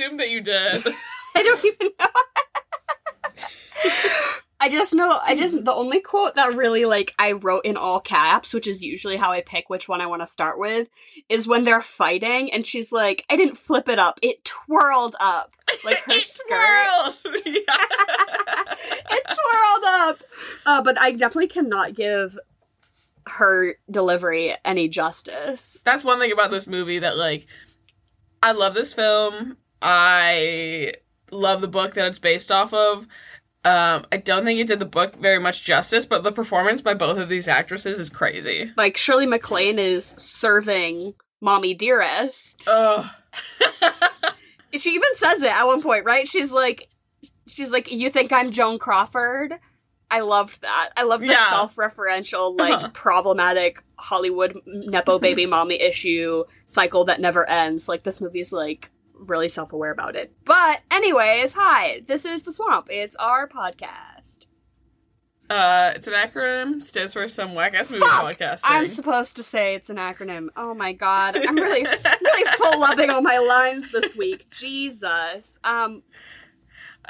I kind of assumed that you did. I don't even know. I just know I just the only quote that really like I wrote in all caps, which is usually how I pick which one I want to start with, is when they're fighting and she's like, I didn't flip it up, it twirled up. Like her it skirt. twirled. Yeah. it twirled up. Uh, but I definitely cannot give her delivery any justice. That's one thing about this movie that like I love this film. I love the book that it's based off of. Um, I don't think it did the book very much justice, but the performance by both of these actresses is crazy. Like Shirley MacLaine is serving Mommy Dearest. Ugh. She even says it at one point, right? She's like, she's like, "You think I'm Joan Crawford?" I loved that. I love the Yeah. self-referential, like Uh-huh. problematic Hollywood nepo baby mommy issue cycle that never ends. Like this movie's like really self-aware about it. But anyways, hi. This is the Swamp. It's our podcast. Uh, it's an acronym, stands for some whack ass movie podcast. I'm supposed to say it's an acronym. Oh my god. I'm really really full loving all my lines this week. Jesus. Um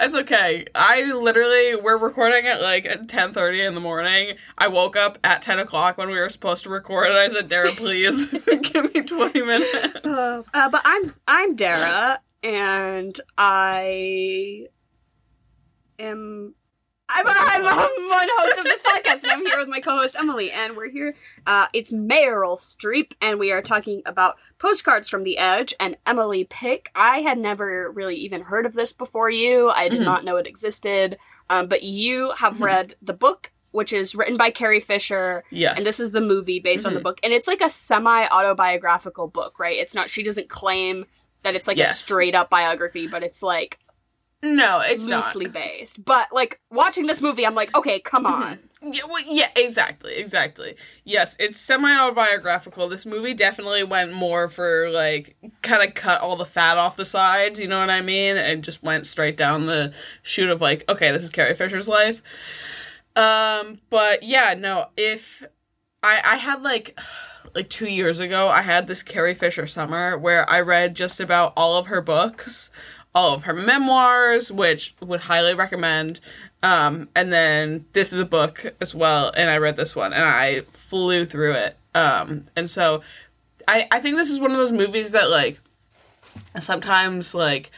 It's okay. I literally we're recording at like ten thirty in the morning. I woke up at ten o'clock when we were supposed to record, and I said, "Dara, please give me twenty minutes." Uh, uh, but I'm I'm Dara, and I am. I'm, I'm, I'm one host of this podcast, and I'm here with my co-host Emily, and we're here. Uh, it's Meryl Streep, and we are talking about postcards from the Edge and Emily Pick. I had never really even heard of this before you. I did Mhm. not know it existed, um, but you have Mhm. read the book, which is written by Carrie Fisher, Yes, and this is the movie based on the Mhm. book and it's like a semi autobiographical book right it's not she doesn't claim that it's like a straight up biography but it's like no, it's loosely not. based but like watching this movie i'm like okay come on Yeah, well, yeah, exactly, exactly. Yes, it's semi autobiographical. This movie definitely went more for like kind of cut all the fat off the sides. You know what I mean? And just went straight down the chute of like, okay, this is Carrie Fisher's life. Um, but yeah, no, if I I had like like two years ago, I had this Carrie Fisher summer where I read just about all of her books, all of her memoirs, which would highly recommend. Um, and then this is a book as well, and I read this one and I flew through it. Um, and so I I think this is one of those movies that like sometimes like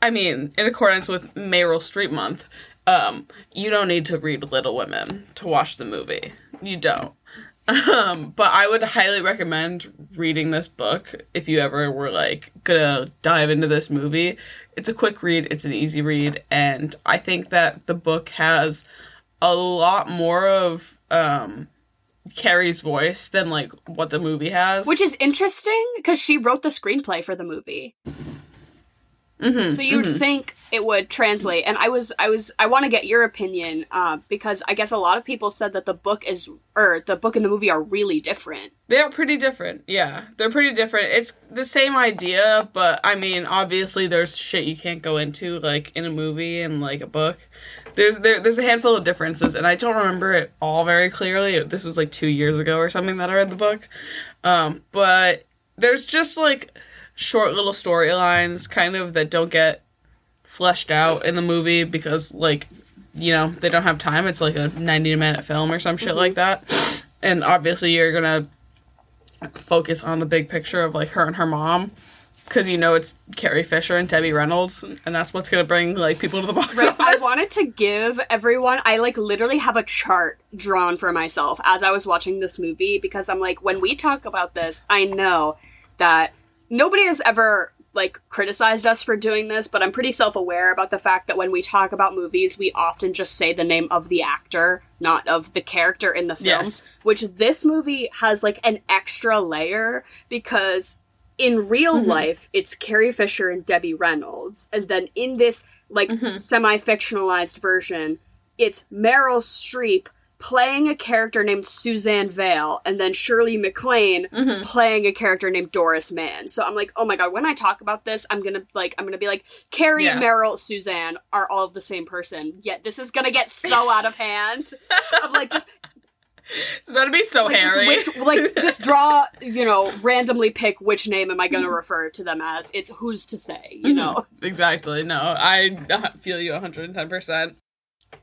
I mean, in accordance with Meryl Streep month, um, you don't need to read Little Women to watch the movie. You don't. Um, but I would highly recommend reading this book if you ever were like gonna dive into this movie. It's a quick read, it's an easy read, and I think that the book has a lot more of um Carrie's voice than like what the movie has. which is interesting because she wrote the screenplay for the movie Mhm, so you would mhm. think it would translate and i was i was i want to get your opinion uh, because i guess a lot of people said that the book is or the book and the movie are really different They're pretty different. Yeah, they're pretty different. It's the same idea, but I mean, obviously, there's shit you can't go into like in a movie and like a book. There's there, there's a handful of differences, and I don't remember it all very clearly. This was like two years ago or something that I read the book, um, but there's just like short little storylines, kind of that don't get fleshed out in the movie because like you know they don't have time. It's like a 90 minute film or some shit mm-hmm. like that, and obviously you're gonna focus on the big picture of like her and her mom because you know it's Carrie Fisher and Debbie Reynolds and that's what's gonna bring like people to the box Right, office. I wanted to give everyone, I like literally have a chart drawn for myself as I was watching this movie because I'm like, when we talk about this, I know that nobody has ever like criticized us for doing this, but I'm pretty self aware about the fact that when we talk about movies, we often just say the name of the actor, not of the character in the film. Yes. Which this movie has like an extra layer because in real Mm-hmm. life, it's Carrie Fisher and Debbie Reynolds. And then in this, like, Mm-hmm. semi fictionalized version, it's Meryl Streep playing a character named Suzanne Vale, and then Shirley MacLaine Mm-hmm. playing a character named Doris Mann. So I'm like, oh my god, when I talk about this, I'm gonna like, I'm gonna be like, Carrie, Yeah. Meryl, Suzanne are all the same person. Yet this is gonna get so out of hand. of like just It's about to be so Like hairy. just, which, like just draw, you know, randomly pick which name am I going to refer to them as. It's who's to say, you know. exactly. No, I uh, feel you 110%.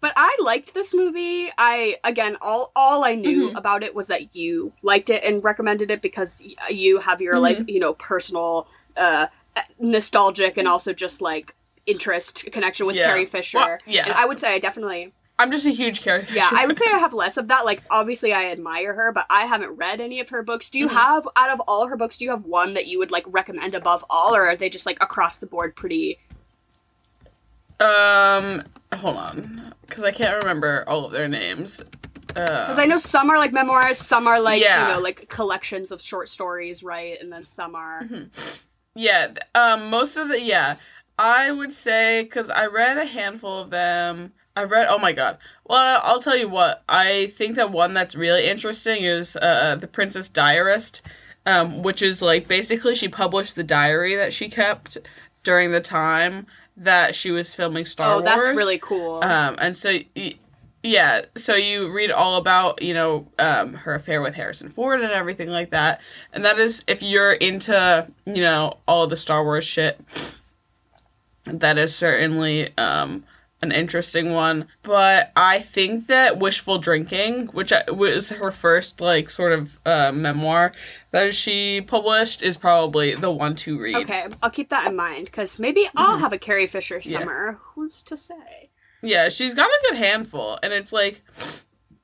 But I liked this movie. I again, all all I knew Mhm. about it was that you liked it and recommended it because you have your like Mm-hmm. you know personal, uh, nostalgic and also just like interest connection with Yeah. Carrie Fisher. Well, yeah. and I would say I definitely I'm just a huge Carrie Fisher. yeah I would say I have less of that. Like obviously I admire her, but I haven't read any of her books. Do you Mhm. have out of all her books? Do you have one that you would like recommend above all, or are they just like across the board pretty? Um, hold on, because I can't remember all of their names. Because I know some are like memoirs, some are like Yeah. you know like collections of short stories, right? And then some are Yeah, um, most of the yeah, I would say because I read a handful of them. I read. Oh my god. Well, I'll tell you what. I think that one that's really interesting is uh, the Princess Diarist, um, which is like basically she published the diary that she kept during the time that she was filming Star oh, Wars. Oh, that's really cool. Um, and so, y- yeah, so you read all about, you know, um, her affair with Harrison Ford and everything like that. And that is, if you're into, you know, all the Star Wars shit, that is certainly um, an interesting one. But I think that Wishful Drinking, which I, was her first, like, sort of uh, memoir that she published, is probably the one to read. okay, I'll keep that in mind because maybe Mm-hmm. I'll have a Carrie Fisher summer. Who's to say? Yeah, she's got a good handful, and it's like,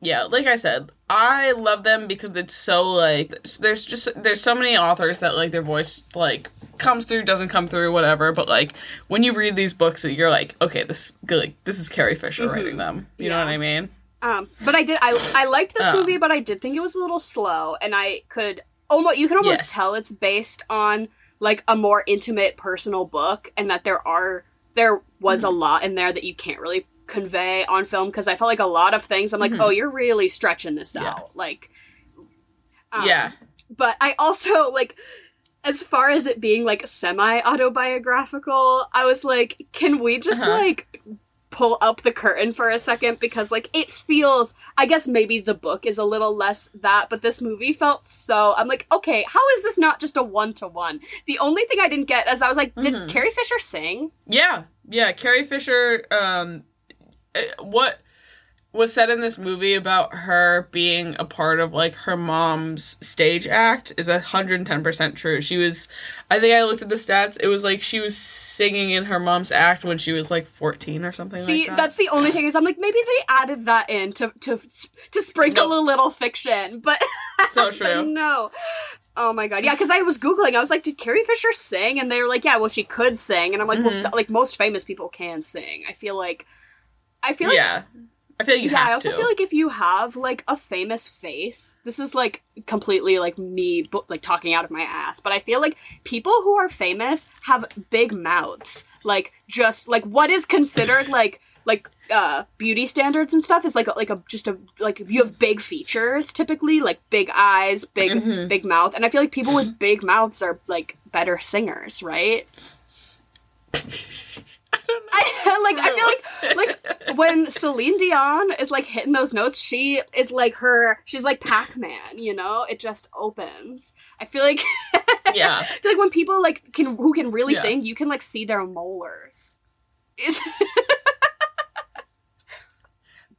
yeah, like I said, I love them because it's so like there's just there's so many authors that like their voice like comes through, doesn't come through, whatever. But like when you read these books, you're like, okay, this like this is Carrie Fisher writing them. You know what I mean? Um, but I did. I I liked this Oh. movie, but I did think it was a little slow, and I could almost you can almost Yes. tell it's based on like a more intimate, personal book, and that there are there was Mm-hmm. a lot in there that you can't really convey on film because I felt like a lot of things. I'm like, Mhm. oh, you're really stretching this Yeah. out, like. um, yeah, but I also like as far as it being like semi autobiographical, I was like, can we just Uh-huh. like pull up the curtain for a second because like it feels I guess maybe the book is a little less that, but this movie felt so I'm like, okay, how is this not just a one to one? The only thing I didn't get is I was like, did Mhm. Carrie Fisher sing? yeah, yeah. Carrie Fisher. Um, what was said in this movie about her being a part of like her mom's stage act is 110% true. She was I think I looked at the stats. It was like she was singing in her mom's act when she was like 14 or something See, like that. that's the only thing is I'm like maybe they added that in to to to sprinkle Nope. a little fiction, but so But true. no. Oh my god. Yeah, because I was Googling. I was like, did Carrie Fisher sing? And they were like, yeah, well, she could sing. And I'm like, well, Mhm. th- like, most famous people can sing. I feel like. I feel like. yeah. I feel like you yeah, have I also to. feel like if you have like a famous face, this is like completely like me like talking out of my ass, but I feel like people who are famous have big mouths. Like just like what is considered like like uh beauty standards and stuff is like a, like a just a like you have big features typically like big eyes, big Mhm. big mouth, and I feel like people with big mouths are like better singers, right? I don't know. I like I feel like like when Celine Dion is like hitting those notes, she is like her she's like Pac-Man, you know? It just opens. I feel like yeah. Feel like when people like can who can really Yeah. sing, you can like see their molars.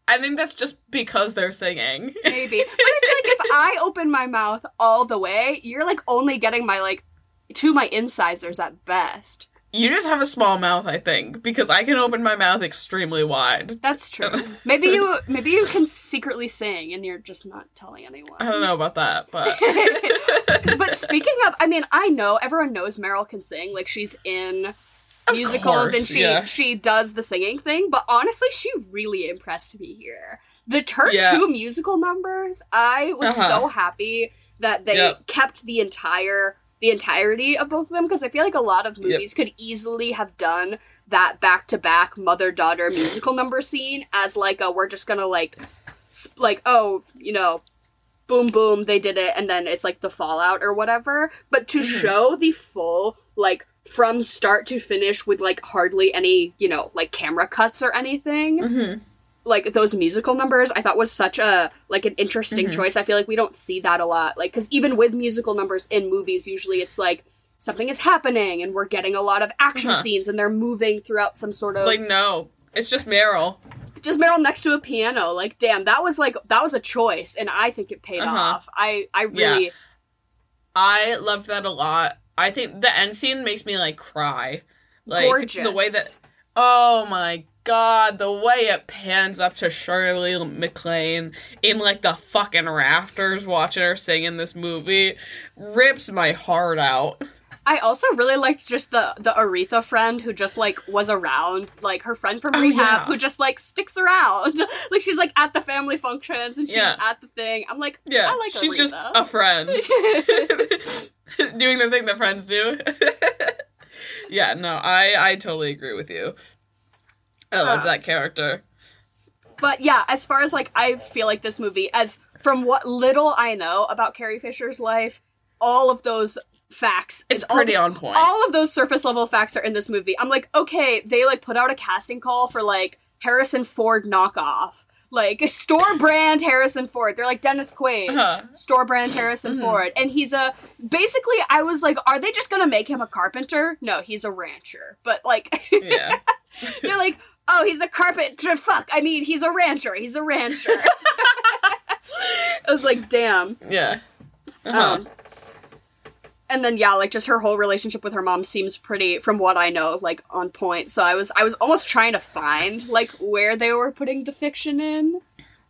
I think that's just because they're singing. maybe. But I feel like if I open my mouth all the way, you're like only getting my like to my incisors at best. You just have a small mouth, I think, because I can open my mouth extremely wide. That's true. Maybe you maybe you can secretly sing and you're just not telling anyone. I don't know about that, but but speaking of, I mean, I know everyone knows Meryl can sing. Like she's in Of musicals and she yeah. she does the singing thing. But honestly, she really impressed me here. The Tur Yeah. two musical numbers, I was Uh-huh. so happy that they Yep. kept the entire the entirety of both of them because I feel like a lot of movies could easily have done that back to back mother daughter musical number scene as like a we're just gonna like sp- like oh you know boom boom they did it and then it's like the fallout or whatever but to Mhm. show the full like from start to finish with like hardly any you know like camera cuts or anything Mhm. Like those musical numbers I thought was such a like an interesting Mhm. choice. I feel like we don't see that a lot. Like cuz even with musical numbers in movies usually it's like something is happening and we're getting a lot of action Uh-huh. scenes and they're moving throughout some sort of Like no, it's just Meryl. just Meryl next to a piano. Like damn, that was like that was a choice and I think it paid Uh-huh. off. I I Yeah. really I loved that a lot. I think the end scene makes me like cry. Like gorgeous. the way that oh my god, the way it pans up to Shirley MacLaine in like the fucking rafters watching her sing in this movie rips my heart out. I also really liked just the the Aretha friend who just like was around, like her friend from Oh, rehab yeah. who just like sticks around. like she's like at the family functions and she's Yeah. at the thing. I'm like, Yeah, I like she's just a friend doing the thing that friends do. yeah, no, I I totally agree with you. I love Uh, that character. but yeah, as far as like I feel like this movie, as from what little I know about Carrie Fisher's life, all of those facts It's pretty the- on point. all of those surface level facts are in this movie. I'm like, okay, they like put out a casting call for like Harrison Ford knockoff. Like store brand Harrison Ford. They're like Dennis Quaid. Uh-huh. Store brand Harrison Mhm. Ford. And he's a basically I was like, are they just gonna make him a carpenter? No, he's a rancher. But like Yeah. they're like, oh, he's a carpenter. Fuck. I mean, he's a rancher. He's a rancher. I was like, damn. Yeah. Uh-huh. Um, and then yeah, like just her whole relationship with her mom seems pretty, from what I know, like on point. So I was I was almost trying to find like where they were putting the fiction in,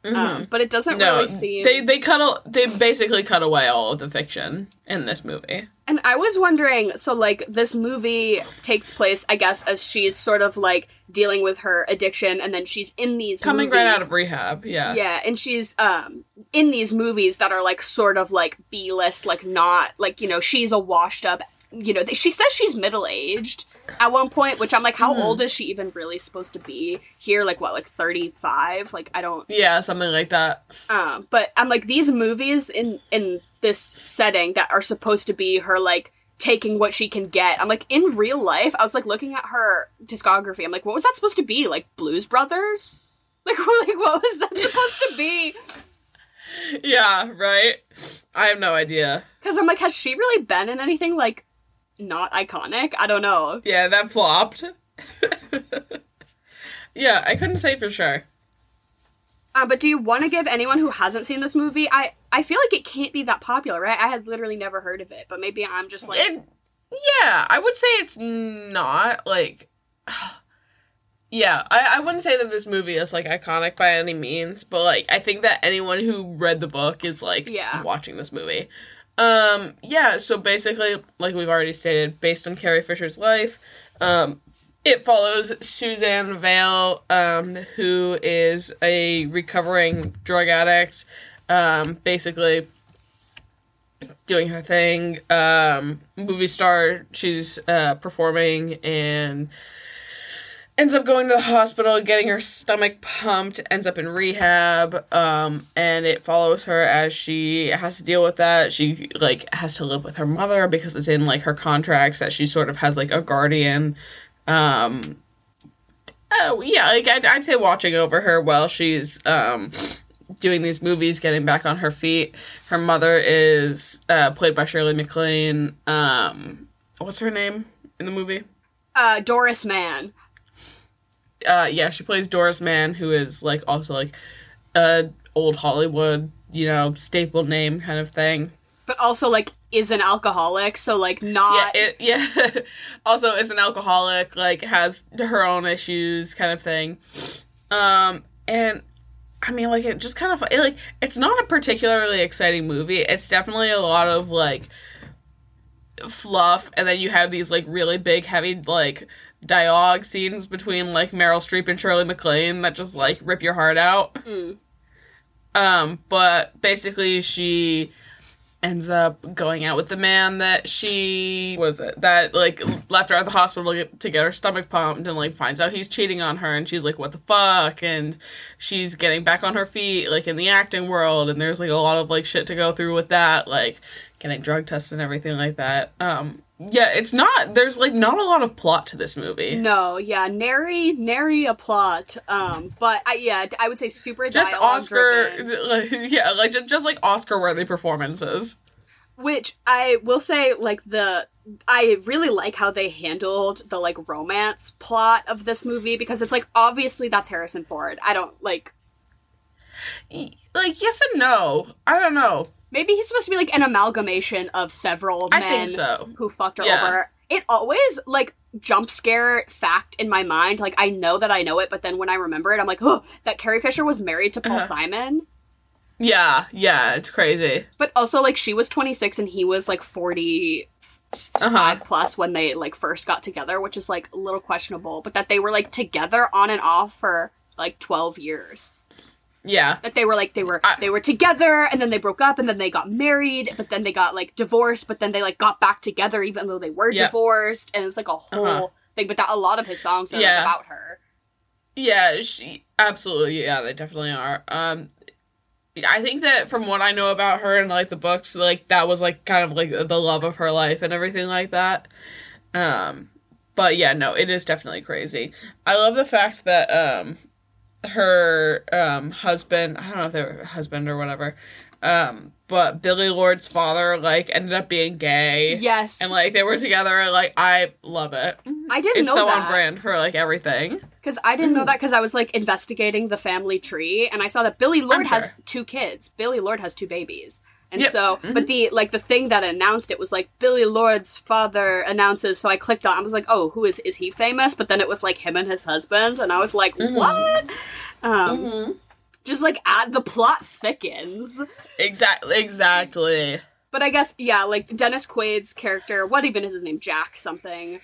Mhm. um, but it doesn't no, really seem. they they cut a, they basically cut away all of the fiction in this movie. And I was wondering, so like this movie takes place, I guess, as she's sort of like dealing with her addiction, and then she's in these Coming movies. right out of rehab, yeah. Yeah, and she's um in these movies that are like sort of like B list, like not like you know she's a washed up. You know, she says she's middle aged at one point, which I'm like, how Mhm. old is she even really supposed to be here? Like what, like thirty five? Like I don't. Yeah, something like that. Um, but I'm like these movies in in this setting that are supposed to be her like taking what she can get. I'm like in real life, I was like looking at her discography. I'm like, what was that supposed to be? Like Blues Brothers? Like, like what was that supposed to be? Yeah, right. I have no idea. Because I'm like, has she really been in anything like not iconic? I don't know. Yeah, that flopped. yeah, I couldn't say for sure. Uh, but do you want to give anyone who hasn't seen this movie? I I feel like it can't be that popular, right? I had literally never heard of it, but maybe I'm just like, it, yeah, I would say it's not like. Yeah, I, I wouldn't say that this movie is like iconic by any means, but like I think that anyone who read the book is like Yeah. watching this movie. Um, yeah, so basically, like we've already stated, based on Carrie Fisher's life, um, it follows Suzanne Vale, um, who is a recovering drug addict, um, basically doing her thing. Um, movie star, she's uh, performing and ends up going to the hospital, getting her stomach pumped, ends up in rehab, um, and it follows her as she has to deal with that. She like has to live with her mother because it's in like her contracts that she sort of has like a guardian. Um, oh yeah, like I'd, I'd say watching over her while she's um doing these movies, getting back on her feet. Her mother is uh, played by Shirley MacLaine. Um, what's her name in the movie? uh, Doris Mann. Uh yeah she plays doris mann who is like also like a old hollywood you know staple name kind of thing. But also like is an alcoholic, so like not yeah it, yeah. Also is an alcoholic like has her own issues kind of thing. Um and i mean like it just kind of it, like it's not a particularly exciting movie. It's definitely a lot of like fluff and then you have these like really big heavy like dialogue scenes between like meryl streep and shirley maclaine that just like rip your heart out. Mm. um, but basically she ends up going out with the man that she was it that like left her at the hospital to get, to get her stomach pumped and like finds out he's cheating on her and she's like what the fuck? And she's getting back on her feet like in the acting world and there's like a lot of like shit to go through with that like getting drug tests and everything like that. Um yeah, it's not. There's like not a lot of plot to this movie. No, yeah, nary nary a plot. Um, but I yeah, I would say super Just Oscar, like, yeah, like just, just like Oscar-worthy performances. Which I will say, like the I really like how they handled the like romance plot of this movie because it's like obviously that's Harrison Ford. I don't like Like yes and no. I don't know. Maybe he's supposed to be like an amalgamation of several I men so. who fucked her Yeah. over. It always like jump scare fact in my mind. Like I know that I know it, but then when I remember it, I'm like, oh, that Carrie Fisher was married to Paul Uh-huh. Simon. Yeah, yeah, it's crazy. But also, like, she was 26 and he was like 45 Uh-huh. plus when they like first got together, which is like a little questionable. But that they were like together on and off for like 12 years. Yeah. That they were like they were I- they were together and then they broke up and then they got married, but then they got like divorced, but then they like got back together even though they were Yeah. divorced, and it's like a whole Uh-huh. thing. But that a lot of his songs are like, Yeah. about her. Yeah, she absolutely. Yeah, they definitely are. Um, I think that from what I know about her and like the books, like that was like kind of like the love of her life and everything like that. Um, but yeah, no, it is definitely crazy. I love the fact that um, her um husband, I don't know if they were husband or whatever, um, but Billie Lourd's father like ended up being gay. Yes, And like they were together, like I love it. I didn't It's know so that. on brand for like everything. Because I didn't know that because I was like investigating the family tree and I saw that Billie Lourd sure. has two kids. Billie Lourd has two babies. And Yep. so, but the like the thing that announced it was like Billie Lourd's father announces. So I clicked on. I was like, oh, who is is he famous? But then it was like him and his husband, and I was like, what? Um, Mm-hmm. just like add the plot thickens. Exactly. Exactly. But I guess yeah, like Dennis Quaid's character. What even is his name? Jack something.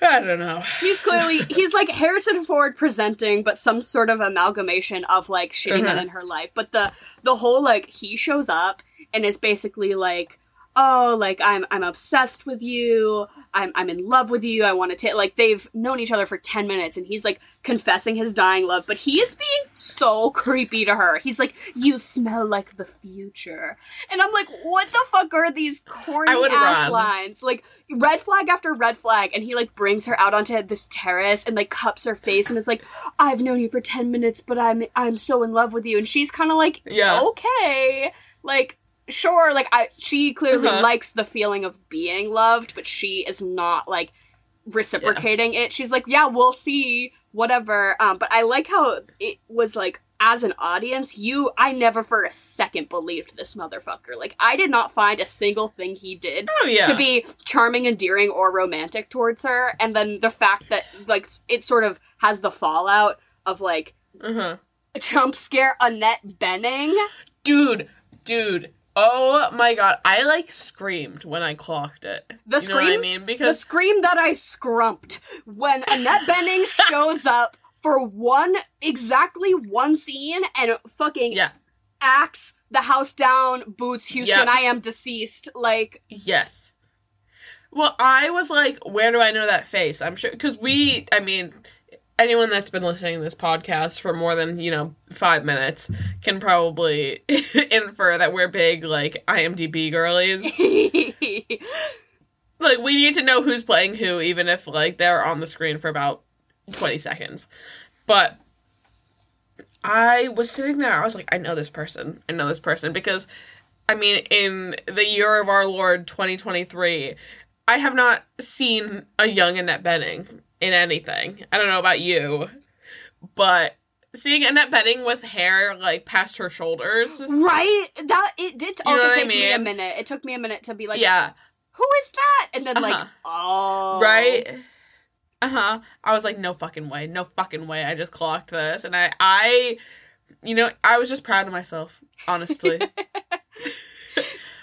I don't know. He's clearly he's like Harrison Ford presenting, but some sort of amalgamation of like shitty men Uh-huh. in her life. But the the whole like he shows up and it's basically like, oh, like I'm I'm obsessed with you. I'm I'm in love with you. I want to take like they've known each other for ten minutes, and he's like confessing his dying love, but he is being so creepy to her. He's like, you smell like the future, and I'm like, what the fuck are these corny ass run. lines? Like red flag after red flag and he like brings her out onto this terrace and like cups her face and is like i've known you for 10 minutes but i'm i'm so in love with you and she's kind of like Yeah. okay like sure like i she clearly Uh-huh. likes the feeling of being loved but she is not like reciprocating it she's like yeah we'll see whatever um but i like how it was like as an audience you i never for a second believed this motherfucker like i did not find a single thing he did Oh yeah. to be charming, endearing, or romantic towards her, and then the fact that like it sort of has the fallout of like uh-huh. a jump scare Annette Bening. Dude, dude. Oh my god. I like screamed when I clocked it. The you know what I scream? mean? The scream that I scrumped when Annette Bening shows up for one exactly one scene and fucking yeah. acts the house down, boots Houston, Yep. I am deceased. Like Yes. Well, I was like, where do I know that face? I'm sure because we, I mean, anyone that's been listening to this podcast for more than you know five minutes can probably infer that we're big like IMDb girlies. like we need to know who's playing who, even if like they're on the screen for about twenty seconds. But I was sitting there, I was like, I know this person. I know this person because I mean, in the year of our Lord 2023, I have not seen a young Annette Bening in anything. I don't know about you, but seeing Annette Bening with hair like past her shoulders, right? That it did know also what I take me a minute. It took me a minute to be like, yeah, who is that? And then like, Uh-huh. oh, right? Uh huh. I was like, no fucking way, no fucking way. I just clocked this, and I, I, you know, I was just proud of myself, honestly.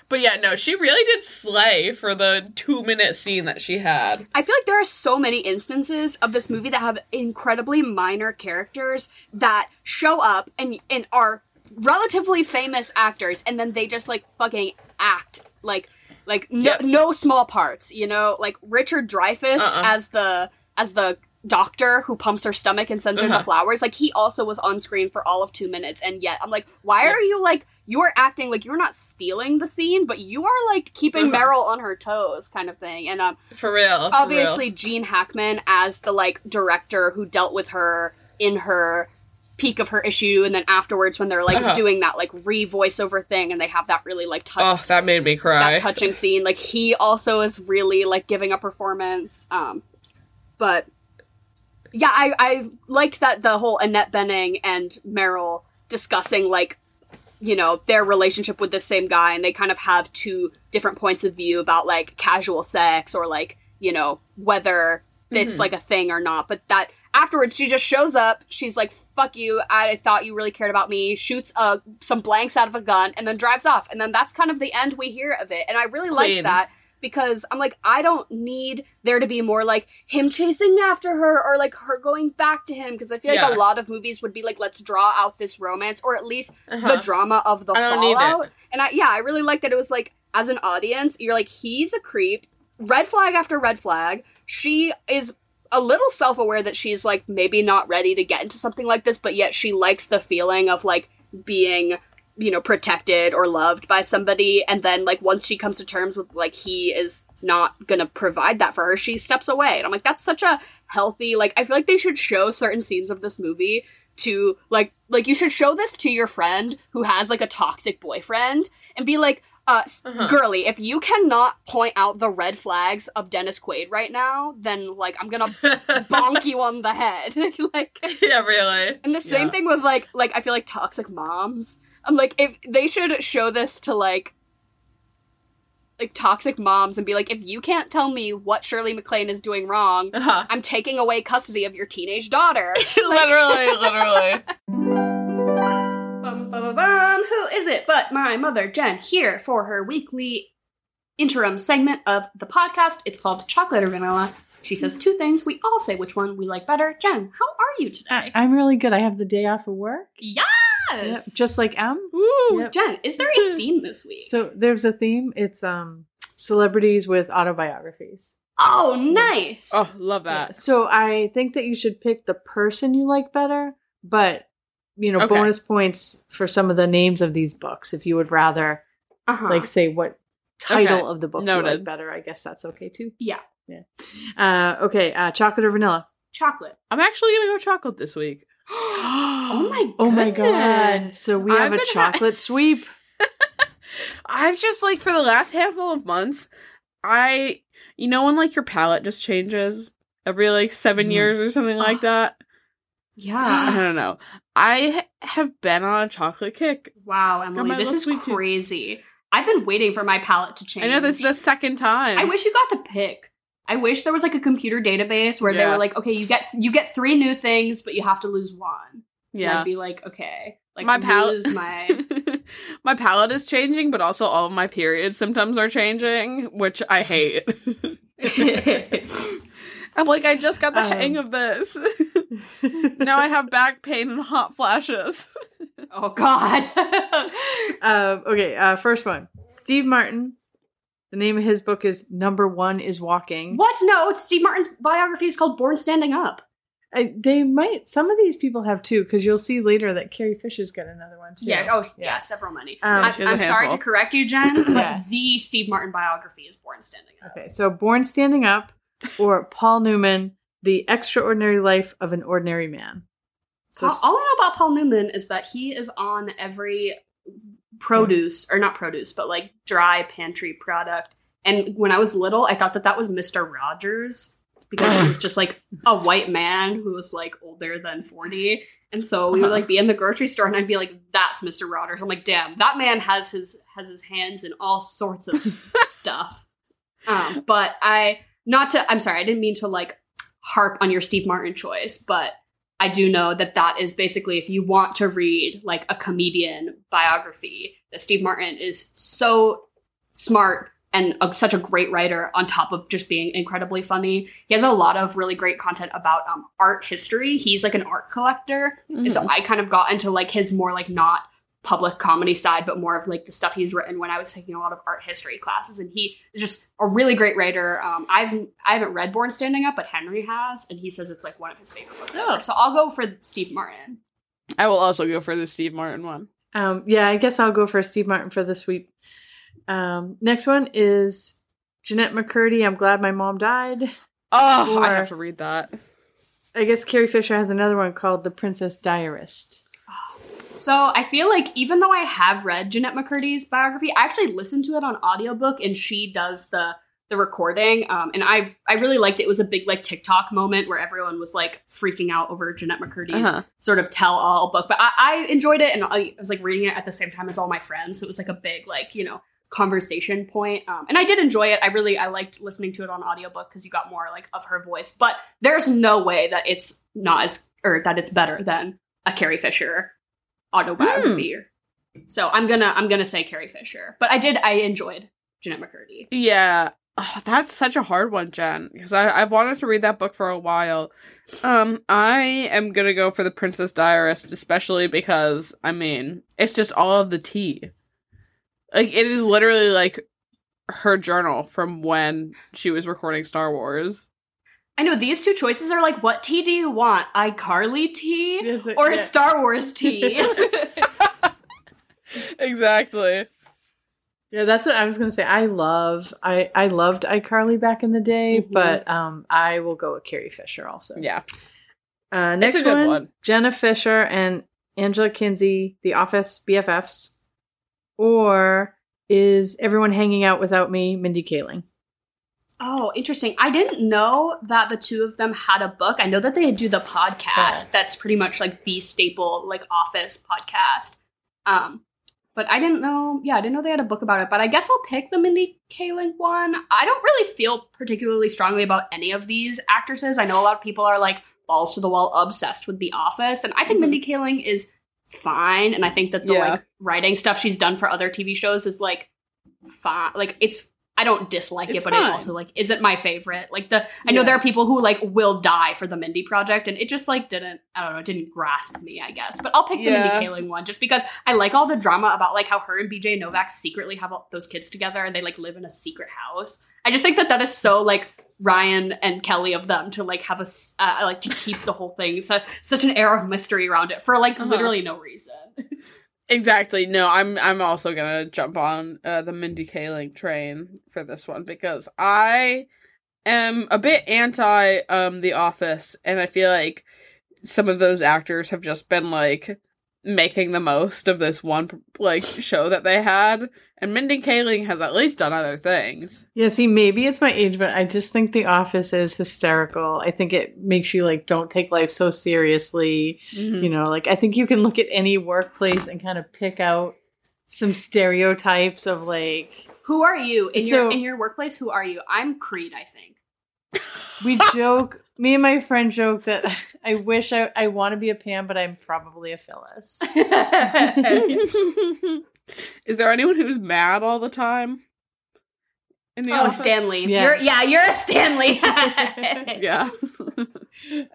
but yeah, no, she really did slay for the two minute scene that she had. I feel like there are so many instances of this movie that have incredibly minor characters that show up and and are relatively famous actors, and then they just like fucking act like like no, Yep. no small parts. You know, like Richard Dreyfuss Uh-uh. as the as the doctor who pumps her stomach and sends her Uh-huh. the flowers, like he also was on screen for all of two minutes, and yet I'm like, why are you like you're acting like you're not stealing the scene, but you are like keeping Uh-huh. Meryl on her toes, kind of thing. And um, For real. for obviously Gene Hackman as the like director who dealt with her in her peak of her issue, and then afterwards when they're like Uh-huh. doing that like re voiceover thing, and they have that really like touch. Oh, that made me cry. that touching scene. Like he also is really like giving a performance. Um, but yeah, I I liked that the whole Annette Bening and Meryl discussing like you know their relationship with the same guy, and they kind of have two different points of view about like casual sex or like you know whether it's Mhm. like a thing or not. But that afterwards she just shows up. She's like fuck you. I thought you really cared about me. Shoots uh, some blanks out of a gun and then drives off. And then that's kind of the end we hear of it. And i really like that because i'm like i don't need there to be more like him chasing after her or like her going back to him because i feel like a lot of movies would be like let's draw out this romance or at least Uh-huh. the drama of the I don't need it. fallout and I, yeah i really like that it was like as an audience you're like he's a creep red flag after red flag she is a little self-aware that she's like maybe not ready to get into something like this but yet she likes the feeling of like being you know protected or loved by somebody and then like once she comes to terms with like he is not gonna provide that for her she steps away and i'm like that's such a healthy like i feel like they should show certain scenes of this movie to like like you should show this to your friend who has like a toxic boyfriend and be like uh, Uh-huh. girly, if you cannot point out the red flags of Dennis Quaid right now, then like I'm gonna bonk you on the head. like yeah, really. and the same Yeah. thing with like like I feel like toxic moms. I'm like if they should show this to like like toxic moms and be like if you can't tell me what Shirley MacLaine is doing wrong, Uh-huh. I'm taking away custody of your teenage daughter. literally, literally. Bum, bum, bum, bum. Who is it but my mother, Jen, here for her weekly interim segment of the podcast. It's called Chocolate or Vanilla. She says two things. We all say which one we like better. Jen, how are you today? I- I'm really good. I have the day off of work. Yes! Yep, just like M. Ooh, Yep. Jen, is there a theme this week? So there's a theme. It's um celebrities with autobiographies. oh, nice. Oh, love Yeah, that. So I think that you should pick the person you like better, but you know, Okay. bonus points for some of the names of these books if you would rather uh-huh. like say what title Okay. of the book you like better. I guess that's okay too. yeah, Uh okay, uh chocolate or vanilla? chocolate. I'm actually gonna go chocolate this week. oh my Oh my god. So we I've a been ha- chocolate sweep. I've just like for the last handful of months, I you know when like your palate just changes every like 7 Mhm. years or something like that. Yeah. I don't know. I have been on a chocolate kick. wow, Emily, this is crazy. I've been waiting for my palate to change. I know this is the second time. I wish you got to pick. I wish there was like a computer database where they were like, okay, you get you get three new things, but you have to lose one. Yeah. I'd be like, okay, like my palate lose my. my palate is changing, but also all of my period symptoms are changing, which I hate. I'm like, I just got the Um. hang of this. now I have back pain and hot flashes. oh God. Uh, okay, uh, first one. Steve Martin. The name of his book is Number One is Walking. what? No, it's Steve Martin's biography is called Born Standing Up. I, they might, some of these people have too, because you'll see later that Carrie Fisher's got another one too. Yeah. Oh, yeah. Yeah. several many. Um, I, She has a I'm sorry to correct you, Jen, but Yeah. the Steve Martin biography is Born Standing Up. Okay, so Born Standing Up or Paul Newman, The Extraordinary Life of an Ordinary Man. So Paul, all I know about Paul Newman is that he is on every produce, or not produce, but like dry pantry product. And when I was little, I thought that that was Mr. Rogers because he was just like a white man who was like older than 40. And so we would like be in the grocery store and I'd be like, that's Mr. Rogers. I'm like, damn, that man has his has his hands in all sorts of stuff. Um, but I not to I'm sorry, I didn't mean to like harp on your Steve Martin choice, but I do know that that is basically if you want to read like a comedian biography, that Steve Martin is so smart and a, such a great writer on top of just being incredibly funny. He has a lot of really great content about um, art history. He's like an art collector. And so I kind of got into like his more like not public comedy side, but more of like the stuff he's written when I was taking a lot of art history classes. And he is just a really great writer. Um, I've I haven't read Born Standing Up, but Henry has, and he says it's like one of his favorite books Oh. ever. So I'll go for Steve Martin. I will also go for the Steve Martin one. Um, yeah, I guess I'll go for Steve Martin for this week. Um, next one is Jennette McCurdy. I'm glad my mom died. Oh, I have to read that. I guess Carrie Fisher has another one called The Princess Diarist. So I feel like even though I have read Jennette McCurdy's biography, I actually listened to it on audiobook and she does the the recording. Um, and I I really liked it. It was a big like TikTok moment where everyone was like freaking out over Jennette McCurdy's Uh-huh. sort of tell all book. But I, I enjoyed it and I was like reading it at the same time as all my friends. So it was like a big like, you know, conversation point. Um, and I did enjoy it. I really I liked listening to it on audiobook because you got more like of her voice. But there's no way that it's not as or that it's better than a Carrie Fisher autobiography. So I'm gonna I'm gonna say Carrie Fisher. But I did I enjoyed Jennette McCurdy. Yeah. Oh, that's such a hard one, Jen, because I I've wanted to read that book for a while. Um, I am gonna go for the Princess Diarist, especially because I mean it's just all of the tea. Like it is literally like her journal from when she was recording Star Wars. I know these two choices are like, what tea do you want? iCarly tea or Yeah. Star Wars tea? exactly. Yeah, that's what I was gonna say. I love I I loved iCarly back in the day, Mhm. but um I will go with Carrie Fisher also. Yeah. Uh next a good one, one. Jenna Fischer and Angela Kinsey, The Office BFFs. Or is everyone hanging out without me, Mindy Kaling? oh, interesting. I didn't know that the two of them had a book. I know that they do the podcast. Yeah. That's pretty much like the staple like office podcast. Um but I didn't know, yeah, I didn't know they had a book about it. But I guess I'll pick the Mindy Kaling one. I don't really feel particularly strongly about any of these actresses. I know a lot of people are like balls to the wall obsessed with The Office, and I think Mhm. Mindy Kaling is fine. And I think that the Yeah. like writing stuff she's done for other TV shows is like fine. Like it's I don't dislike It's it, but it also like isn't my favorite. Like the I know Yeah. there are people who like will die for the Mindy project, and it just like didn't I don't know it didn't grasp me. I guess, but I'll pick the Mindy Kaling one just because I like all the drama about like how her and BJ Novak secretly have all those kids together and they like live in a secret house. I just think that that is so like Ryan and Kelly of them to like have a s- uh, like to keep the whole thing so, such an air of mystery around it for like Uh-huh. literally no reason. Exactly. No, I'm I'm also gonna jump on uh, the Mindy Kaling train for this one because I am a bit anti um The Office, and I feel like some of those actors have just been like making the most of this one like show that they had, and Mindy Kaling has at least done other things. Yeah, see, maybe it's my age, but I just think The Office is hysterical. I think it makes you like don't take life so seriously. Mhm. You know, like I think you can look at any workplace and kind of pick out some stereotypes of like Who are you in So- your in your workplace? Who are you? I'm Creed, I think. we joke. Me and my friend joke that I wish I I want to be a Pam, but I'm probably a Phyllis. Is there anyone who's mad all the time? In the oh, office? Stanley. Yeah. You're yeah, you're a Stanley. Yeah.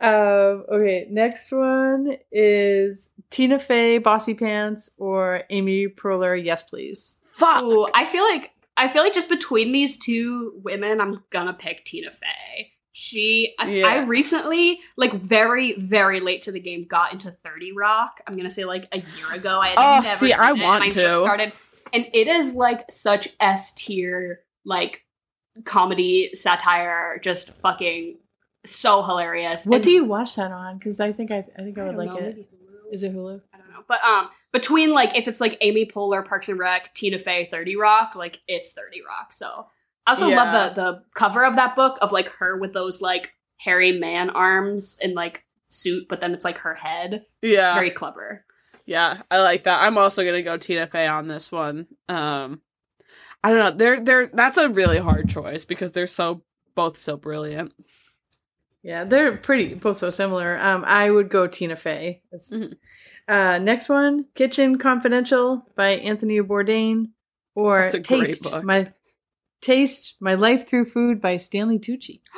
um, okay, next one is Tina Fey, Bossypants, or Amy Poehler, Yes Please. Fuck. Ooh, I feel like I feel like just between these two women, I'm gonna pick Tina Fey. She, I, Yeah. I recently, like very, very late to the game, got into Thirty Rock. I'm gonna say like a year ago. I had Oh, never see, seen I it, want and I to. just started, and it is like such S tier, like comedy satire, just fucking so hilarious. What And- do you watch that on? Because I think I, I think I I would don't like know, it. Hulu? It Hulu? I don't know. But um between like if it's like Amy Poehler, Parks and Rec, Tina Fey, 30 Rock, like it's 30 Rock. So I also Yeah. love the the cover of that book of like her with those like hairy man arms and like suit, but then it's like her head. Yeah. Very clever. Yeah, I like that. I'm also gonna go Tina Fey on this one. Um, I don't know. They're they're that's a really hard choice because they're so both so brilliant. Yeah, they're pretty both so similar. Um, I would go Tina Fey. That's, Mhm. uh, next one, Kitchen Confidential by Anthony Bourdain, or That's a great Taste book. my Taste My Life Through Food by Stanley Tucci.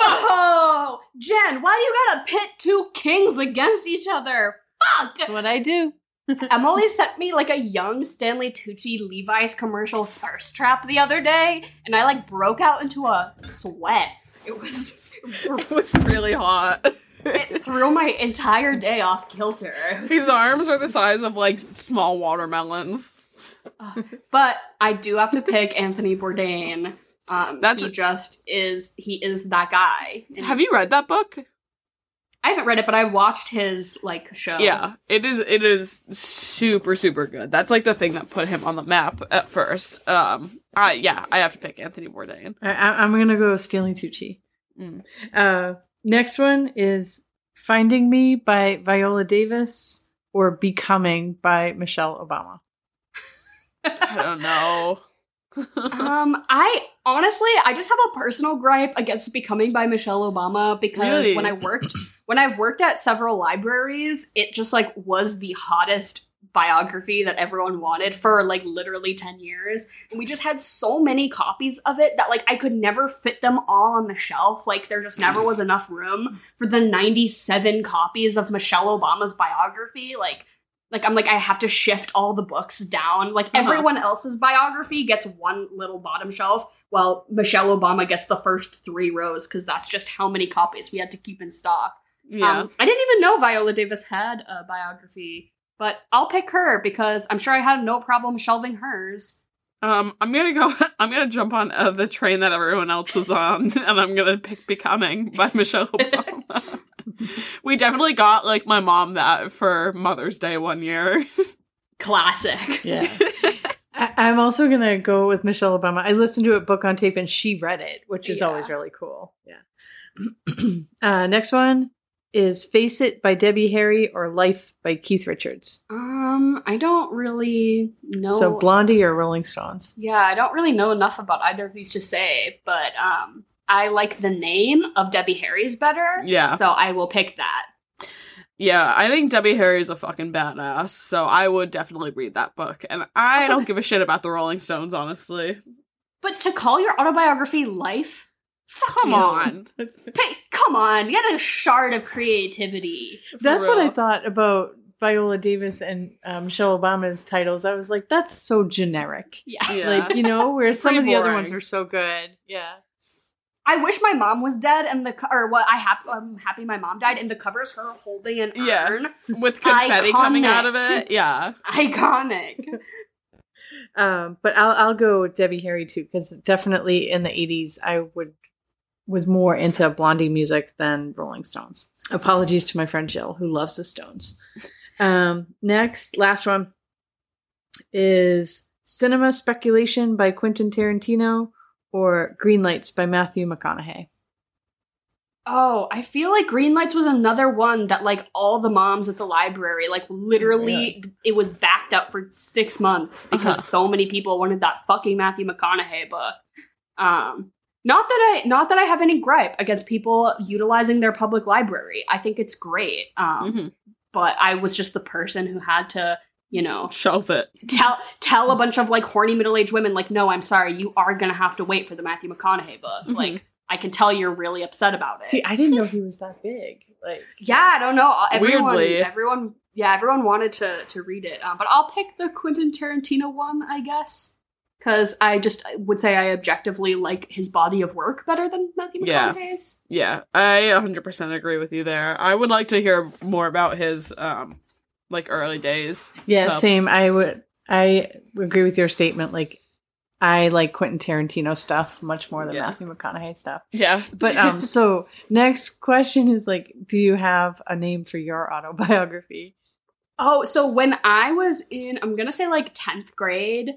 oh, Jen, why do you gotta pit two kings against each other? Fuck. That's what I do. Emily sent me like a young Stanley Tucci Levi's commercial thirst trap the other day, and I like broke out into a sweat. It was it was really hot. it threw my entire day off kilter. His arms are the size of like small watermelons. But I do have to pick Anthony Bourdain. Um, That's he a- just is. He is that guy. And Have you read that book? I haven't read it, but I watched his like show. Yeah, it is. It is super super good. That's like the thing that put him on the map at first. Um, I yeah, I have to pick Anthony Bourdain. I, I- I'm gonna go with Stanley Tucci. Mm. Uh, next one is "Finding Me" by Viola Davis or "Becoming" by Michelle Obama. I don't know. Um, I honestly, I just have a personal gripe against "Becoming" by Michelle Obama because Really? when I worked, when I've worked at several libraries, it just like was the hottest biography that everyone wanted for like literally 10 years and we just had so many copies of it that like I could never fit them all on the shelf like there just never was enough room for the 97 copies of Michelle Obama's biography like like I'm like I have to shift all the books down. Like Uh-huh. everyone else's biography gets one little bottom shelf, while Michelle Obama gets the first three rows because that's just how many copies we had to keep in stock. yeah. Um, I didn't even know Viola Davis had a biography, but I'll pick her because I'm sure I had no problem shelving hers. Um, I'm gonna go. I'm gonna jump on uh, the train that everyone else was on, and I'm gonna pick "Becoming" by Michelle Obama. we definitely got like my mom that for Mother's Day one year. Classic. Yeah. I, I'm also gonna go with Michelle Obama. I listened to a book on tape and she read it, which is Yeah. always really cool. Yeah. uh, next one is "Face It" by Debbie Harry or "Life" by Keith Richards. Um, I don't really know. So Blondie or Rolling Stones. Yeah, I don't really know enough about either of these to say, but um, I like the name of Debbie Harry's better. Yeah. So I will pick that. yeah, I think Debbie Harry's a fucking badass, so I would definitely read that book. And I Also- don't give a shit about the Rolling Stones, honestly. But to call your autobiography life? Fuck Come you. on. Pay- come on, you had a shard of creativity. That's what I thought about Viola Davis and um, Michelle Obama's titles. I was like, that's so generic. Yeah. Yeah. Like, you know, where some of the other ones are so good. Yeah. I wish my mom was dead and the or what I hap- I'm happy my mom died and the cover is her holding an Yeah. urn. With confetti coming out of it. Yeah. Iconic. Um, but I'll I'll go Debbie Harry too because definitely in the '80s I would was more into Blondie music than Rolling Stones. Apologies to my friend Jill who loves the Stones. Um, next, last one is Cinema Speculation by Quentin Tarantino or Green Lights by Matthew McConaughey. Oh, I feel like Green Lights was another one that like all the moms at the library, like literally Really? it was backed up for six months because Uh-huh. so many people wanted that fucking Matthew McConaughey book. Um not that I not that I have any gripe against people utilizing their public library. I think it's great. Um Mhm. but I was just the person who had to, you know, Shelf it. tell tell a bunch of like horny middle-aged women like no, I'm sorry, you are going to have to wait for the Matthew McConaughey book. Mhm. Like I can tell you're really upset about it. See, I didn't know he was that big. Like, Yeah, I don't know. Everyone, Weirdly. everyone, yeah, everyone wanted to to read it, um, but I'll pick the Quentin Tarantino one, I guess, because I just would say I objectively like his body of work better than Matthew Yeah. McConaughey's. Yeah, I 100% agree with you there. I would like to hear more about his um like early days. yeah, So- same. I would. I agree with your statement. Like, I like Quentin Tarantino stuff much more than Yeah. Matthew McConaughey stuff. Yeah. But um, so next question is like, do you have a name for your autobiography? Oh, so when I was in, I'm gonna say like tenth grade,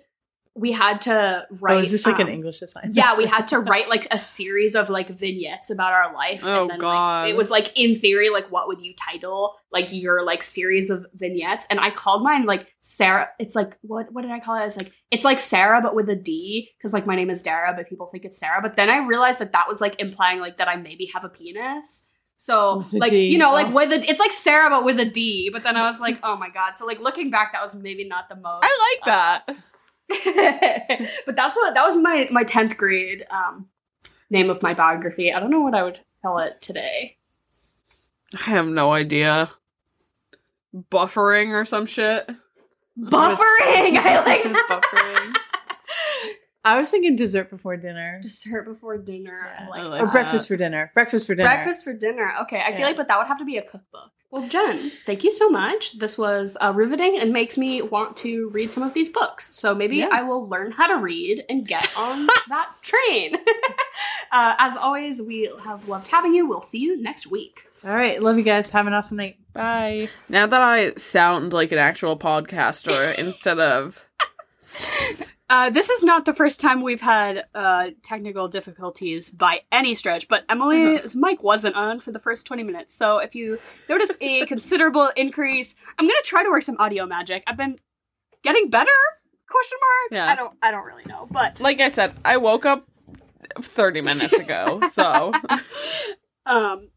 we had to write. oh, is this like an um, English assignment? yeah, we had to write like a series of like vignettes about our life. Oh, like, God. it was like in theory, like what would you title like your like series of vignettes? And I called mine like Sarah. It's like what what did I call it? It's like it's like Sarah but with a D because like my name is Dara, but people think it's Sarah. But then I realized that that was like implying like that I maybe have a penis. So like D. you know like Oh. with a it's like Sarah but with a D. But then I was like oh my god. So like looking back, that was maybe not the most. I like that. but that's what that was my my 10th grade um name of my biography i don't know what i would call it today I have no idea. buffering or some shit. Buffering. I like. Buffering. I was thinking dessert before dinner. Dessert before dinner. Yeah. like like Or that. breakfast for dinner. Breakfast for dinner. Breakfast for dinner. Okay, I feel like, but that would have to be a cookbook. Well, Jen, thank you so much. This was uh, riveting and makes me want to read some of these books. So maybe Yeah. I will learn how to read and get on that train. uh, as always, we have loved having you. We'll see you next week. All right. Love you guys. Have an awesome night. Bye. Now that I sound like an actual podcaster instead of Uh, this is not the first time we've had uh, technical difficulties by any stretch, but Emily's mic wasn't on for the first 20 minutes. So if you notice a considerable increase, I'm going to try to work some audio magic. I've been getting better? Question mark? Yeah. I don't I don't really know, but like I said, I woke up 30 minutes ago, so um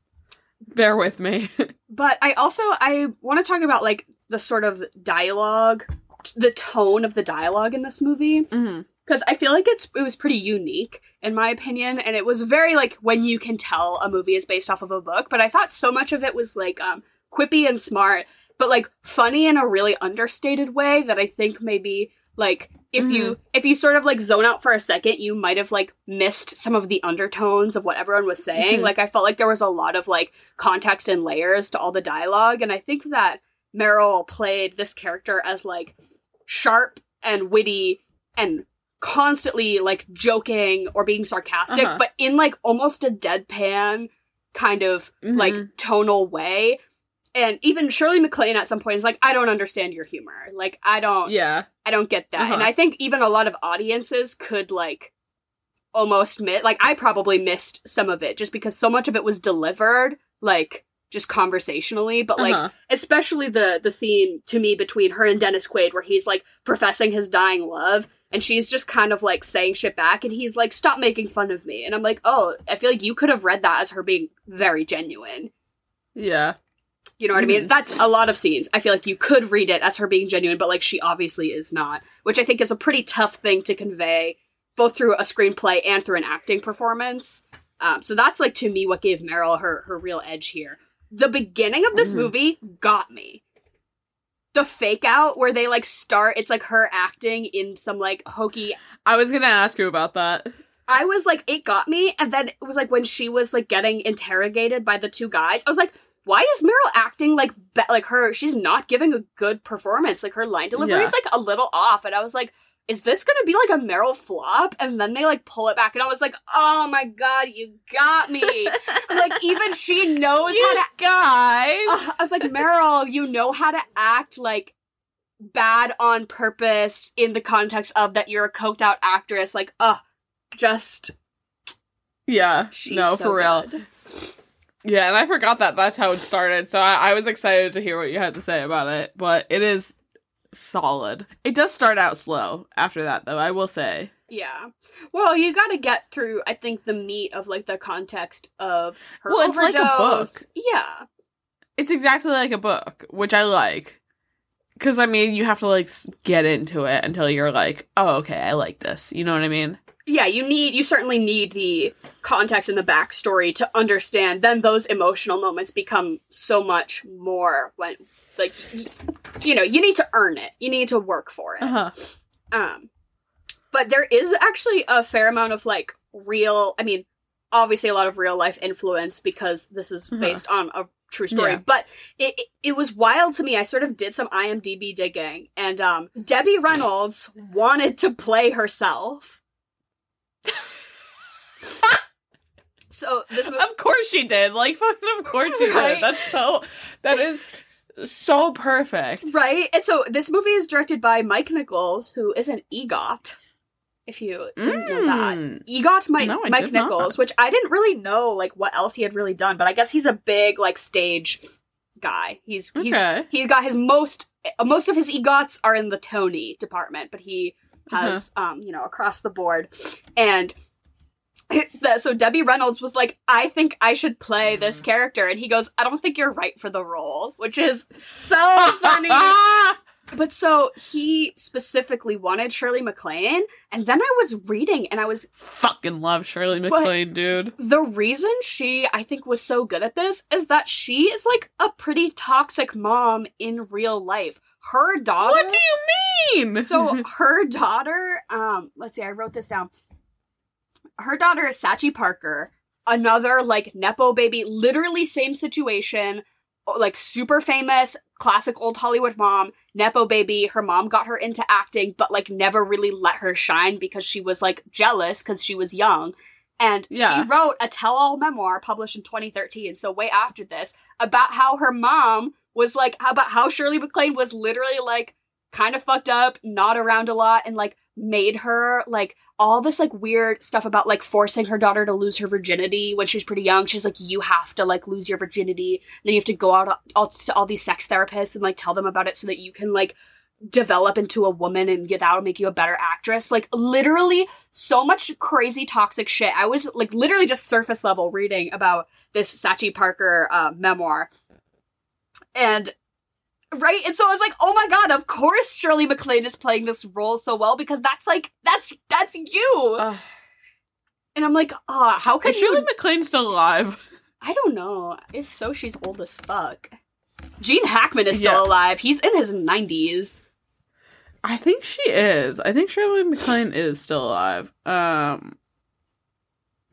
bear with me. but I also I want to talk about like the sort of dialogue, the tone of the dialogue in this movie. Mhm. because I feel like it's it was pretty unique in my opinion, and it was very like when you can tell a movie is based off of a book. But I thought so much of it was like um, quippy and smart, but like funny in a really understated way that I think maybe like if you if you sort of like zone out for a second, you might have like missed some of the undertones of what everyone was saying. Mhm. Like I felt like there was a lot of like context and layers to all the dialogue, and I think that Meryl played this character as like sharp and witty and constantly like joking or being sarcastic, Uh-huh. but in like almost a deadpan kind of like Mhm. tonal way. And even Shirley MacLaine at some point is like, I don't understand your humor. Like I don't Yeah. I don't get that. And Uh-huh. I think even a lot of audiences could like almost miss like I probably missed some of it just because so much of it was delivered like just conversationally, but like Uh-huh. especially the the scene to me between her and Dennis Quaid where he's like professing his dying love and she's just kind of like saying shit back and he's like stop making fun of me and I'm like oh I feel like you could have read that as her being very genuine Yeah. you know what I mean Mhm. that's a lot of scenes I feel like you could read it as her being genuine but like she obviously is not which I think is a pretty tough thing to convey both through a screenplay and through an acting performance um, so that's like to me what gave Meryl her her real edge here the beginning of this Mhm. movie got me the fake out where they like start it's like her acting in some like hokey I was to ask you about that. i was like it got me and then it was like when she was like getting interrogated by the two guys i was like why is meryl acting like be- like her she's not giving a good performance like her line delivery Yeah. is like a little off and i was like is this gonna be like a meryl flop and then they like pull it back and i was like oh my god you got me like even she knows how to guys. Ugh, I was like, Meryl, you know how to act like bad on purpose in the context of that you're a coked out actress. Like, ugh, just yeah. she's no, so for real. good. Yeah, and I forgot that that's how it started. So I, I was excited to hear what you had to say about it, but it is solid. It does start out slow after that, though. I will say. Yeah. Well, you got to get through. I think the meat of like the context of her Well, it's like overdose. a book. Yeah. It's exactly like a book, which I like. Because I mean, you have to like get into it until you're like, oh, okay, I like this. You know what I mean? Yeah, you need you certainly need the context and the backstory to understand. Then those emotional moments become so much more when like you know, you need to earn it. You need to work for it. Uh huh. Um, but there is actually a fair amount of like real. I mean, obviously a lot of real life influence because this is Uh-huh. based on a true story. Yeah. But it, it it was wild to me. I sort of did some IMDb digging, and um, Debbie Reynolds wanted to play herself. so this movie. Of course she did. Like fucking of course she Right? did. That's so that is so perfect. Right? And so this movie is directed by Mike Nichols, who is an EGOT. If you didn't know that. Mm. EGOT Mike, No, Mike did not. Nichols, which I didn't really know like what else he had really done, but I guess he's a big like stage guy. He's he's Okay. he's got his most most of his EGOTs are in the Tony department, but he has Uh-huh. um you know across the board and so Debbie Reynolds was like, I think I should play Mm-hmm. this character, and he goes, I don't think you're right for the role, which is so funny. But so he specifically wanted Shirley MacLaine, and then I was reading and I was Fucking love Shirley MacLaine, dude. the reason she I think was so good at this is that she is like a pretty toxic mom in real life. Her daughter What do you mean? So her daughter, um, let's see, I wrote this down. Her daughter is Sachi Parker, another like Nepo baby, literally same situation, like super famous, classic old Hollywood mom, Nepo baby. Her mom got her into acting, but like never really let her shine because she was like jealous because she was young. And Yeah. she wrote a tell all memoir published in 2013, so way after this, about how her mom was like, about how Shirley MacLaine was literally like kind of fucked up, not around a lot, and like made her like all this like weird stuff about like forcing her daughter to lose her virginity when she was pretty young. She's like, you have to like lose your virginity. Then you have to go out all, to all these sex therapists and like tell them about it so that you can like develop into a woman and that'll make you a better actress. Like literally so much crazy toxic shit. I was like literally just surface level reading about this Sachi Parker uh, memoir. And right and so i was like oh my god of course shirley maclaine is playing this role so well because that's like that's that's you Ugh. and i'm like oh how could Shirley you MacLaine still alive? i don't know if so she's old as fuck gene hackman is still Yeah. alive he's in his 90s I think she is. I think Shirley MacLaine is still alive. Um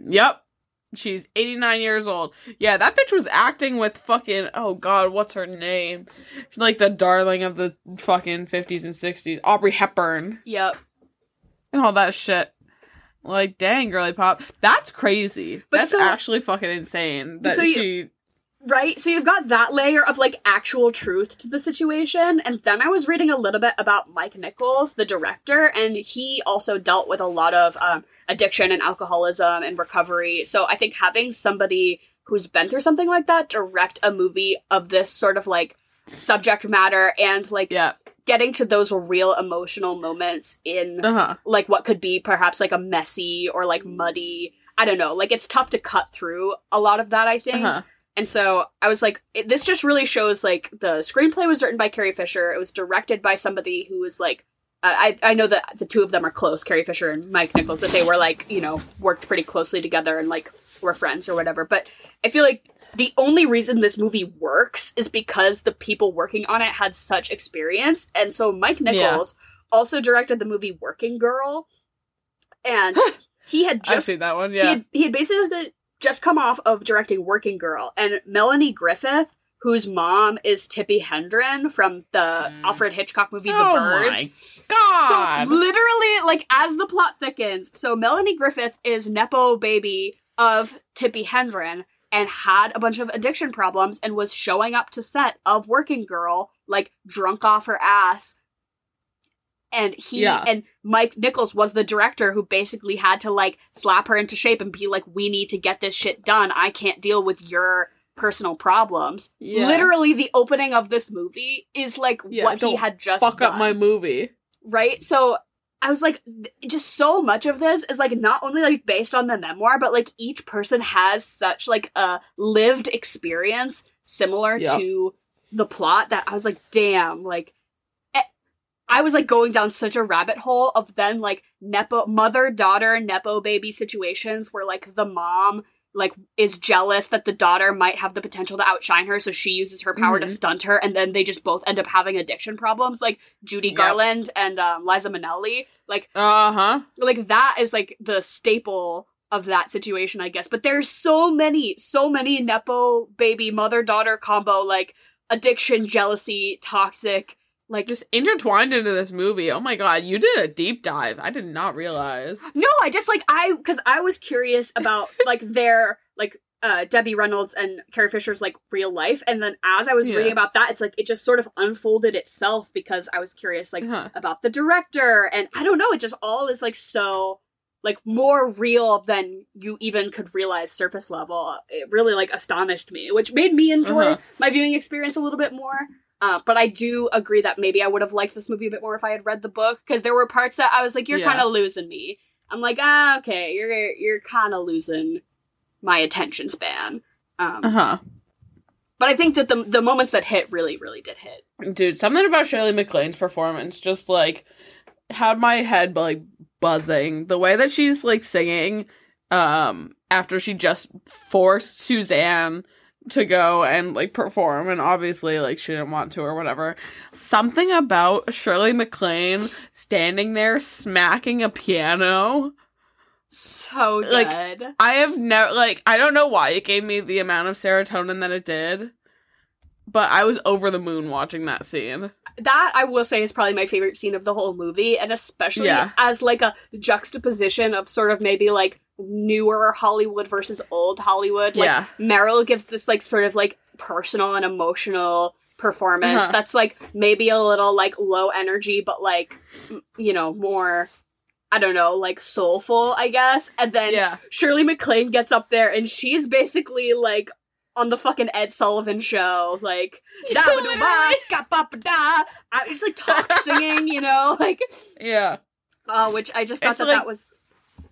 Yep. She's 89 years old. Yeah, that bitch was acting with fucking oh god, what's her name? She's like the darling of the fucking 50s and 60s. Audrey Hepburn yep and all that shit. Like, dang, girly pop. That's crazy. But That's so- actually fucking insane. That so you- she right so you've got that layer of like actual truth to the situation and then i was reading a little bit about mike nichols the director and he also dealt with a lot of um, addiction and alcoholism and recovery so i think having somebody who's been through something like that direct a movie of this sort of like subject matter and like Yeah. getting to those real emotional moments in Uh-huh. like what could be perhaps like a messy or like muddy i don't know like it's tough to cut through a lot of that i think Uh-huh. And so I was like, it, this just really shows like the screenplay was written by Carrie Fisher. It was directed by somebody who was like, uh, I I know that the two of them are close, Carrie Fisher and Mike Nichols, that they were like you know worked pretty closely together and like were friends or whatever. But I feel like the only reason this movie works is because the people working on it had such experience, and so Mike Nichols also directed the movie Working Girl, and he had I've just seen that one, he yeah. had, he had basically just come off of directing Working Girl, and Melanie Griffith, whose mom is Tippi Hedren from the Alfred Hitchcock movie The oh Birds. my god. So literally, like as the plot thickens, so Melanie Griffith is nepo baby of Tippi Hedren and had a bunch of addiction problems and was showing up to set of Working Girl like drunk off her ass. And he Yeah. and Mike Nichols was the director who basically had to like slap her into shape and be like, "We need to get this shit done. I can't deal with your personal problems." Yeah. Literally, the opening of this movie is like Yeah, what he had just fuck done up my movie. right? So I was like, just so much of this is like not only like based on the memoir, but like each person has such like a lived experience similar Yep. to the plot that I was like, damn, like. I was like going down such a rabbit hole of then like nepo mother daughter nepo baby situations where like the mom like is jealous that the daughter might have the potential to outshine her so she uses her power to Mhm. stunt her and then they just both end up having addiction problems like Judy Yep. Garland and um, Liza Minnelli like Uh-huh. like that is like the staple of that situation I guess but there's so many so many nepo baby mother daughter combo like addiction jealousy toxic like Just intertwined into this movie. Oh my god, you did a deep dive. I did not realize. No, I just like I because I was curious about like their like uh Debbie Reynolds and Carrie Fisher's like real life, and then as I was Yeah. reading about that, it's like it just sort of unfolded itself because I was curious like Huh. about the director, and I don't know, it just all is like so like more real than you even could realize surface level. It really like astonished me, which made me enjoy Uh-huh. my viewing experience a little bit more. Uh, but I do agree that maybe I would have liked this movie a bit more if I had read the book because there were parts that I was like, "You're Yeah. kind of losing me." I'm like, "Ah, okay, you're you're kind of losing my attention span." Um, Uh-huh. But I think that the the moments that hit really, really did hit Dude, something about Shirley MacLaine's performance just like had my head like buzzing. The way that she's like singing um after she just forced Suzanne to go and like perform and obviously like she didn't want to or whatever. Something about Shirley MacLaine standing there smacking a piano. So good. Like, I have never like I don't know why it gave me the amount of serotonin that it did. But I was over the moon watching that scene. that I will say is probably my favorite scene of the whole movie, and especially Yeah. as like a juxtaposition of sort of maybe like newer Hollywood versus old Hollywood. Like Yeah. Meryl gives this like sort of like personal and emotional performance Uh-huh. that's like maybe a little like low energy, but like you know more. I don't know, like soulful, I guess. And then Yeah. Shirley MacLaine gets up there and she's basically like on the fucking Ed Sullivan show, like da ba ba ska ba ba da. I just like talk singing, you know, like Yeah. uh, which I just thought It's that like- that was.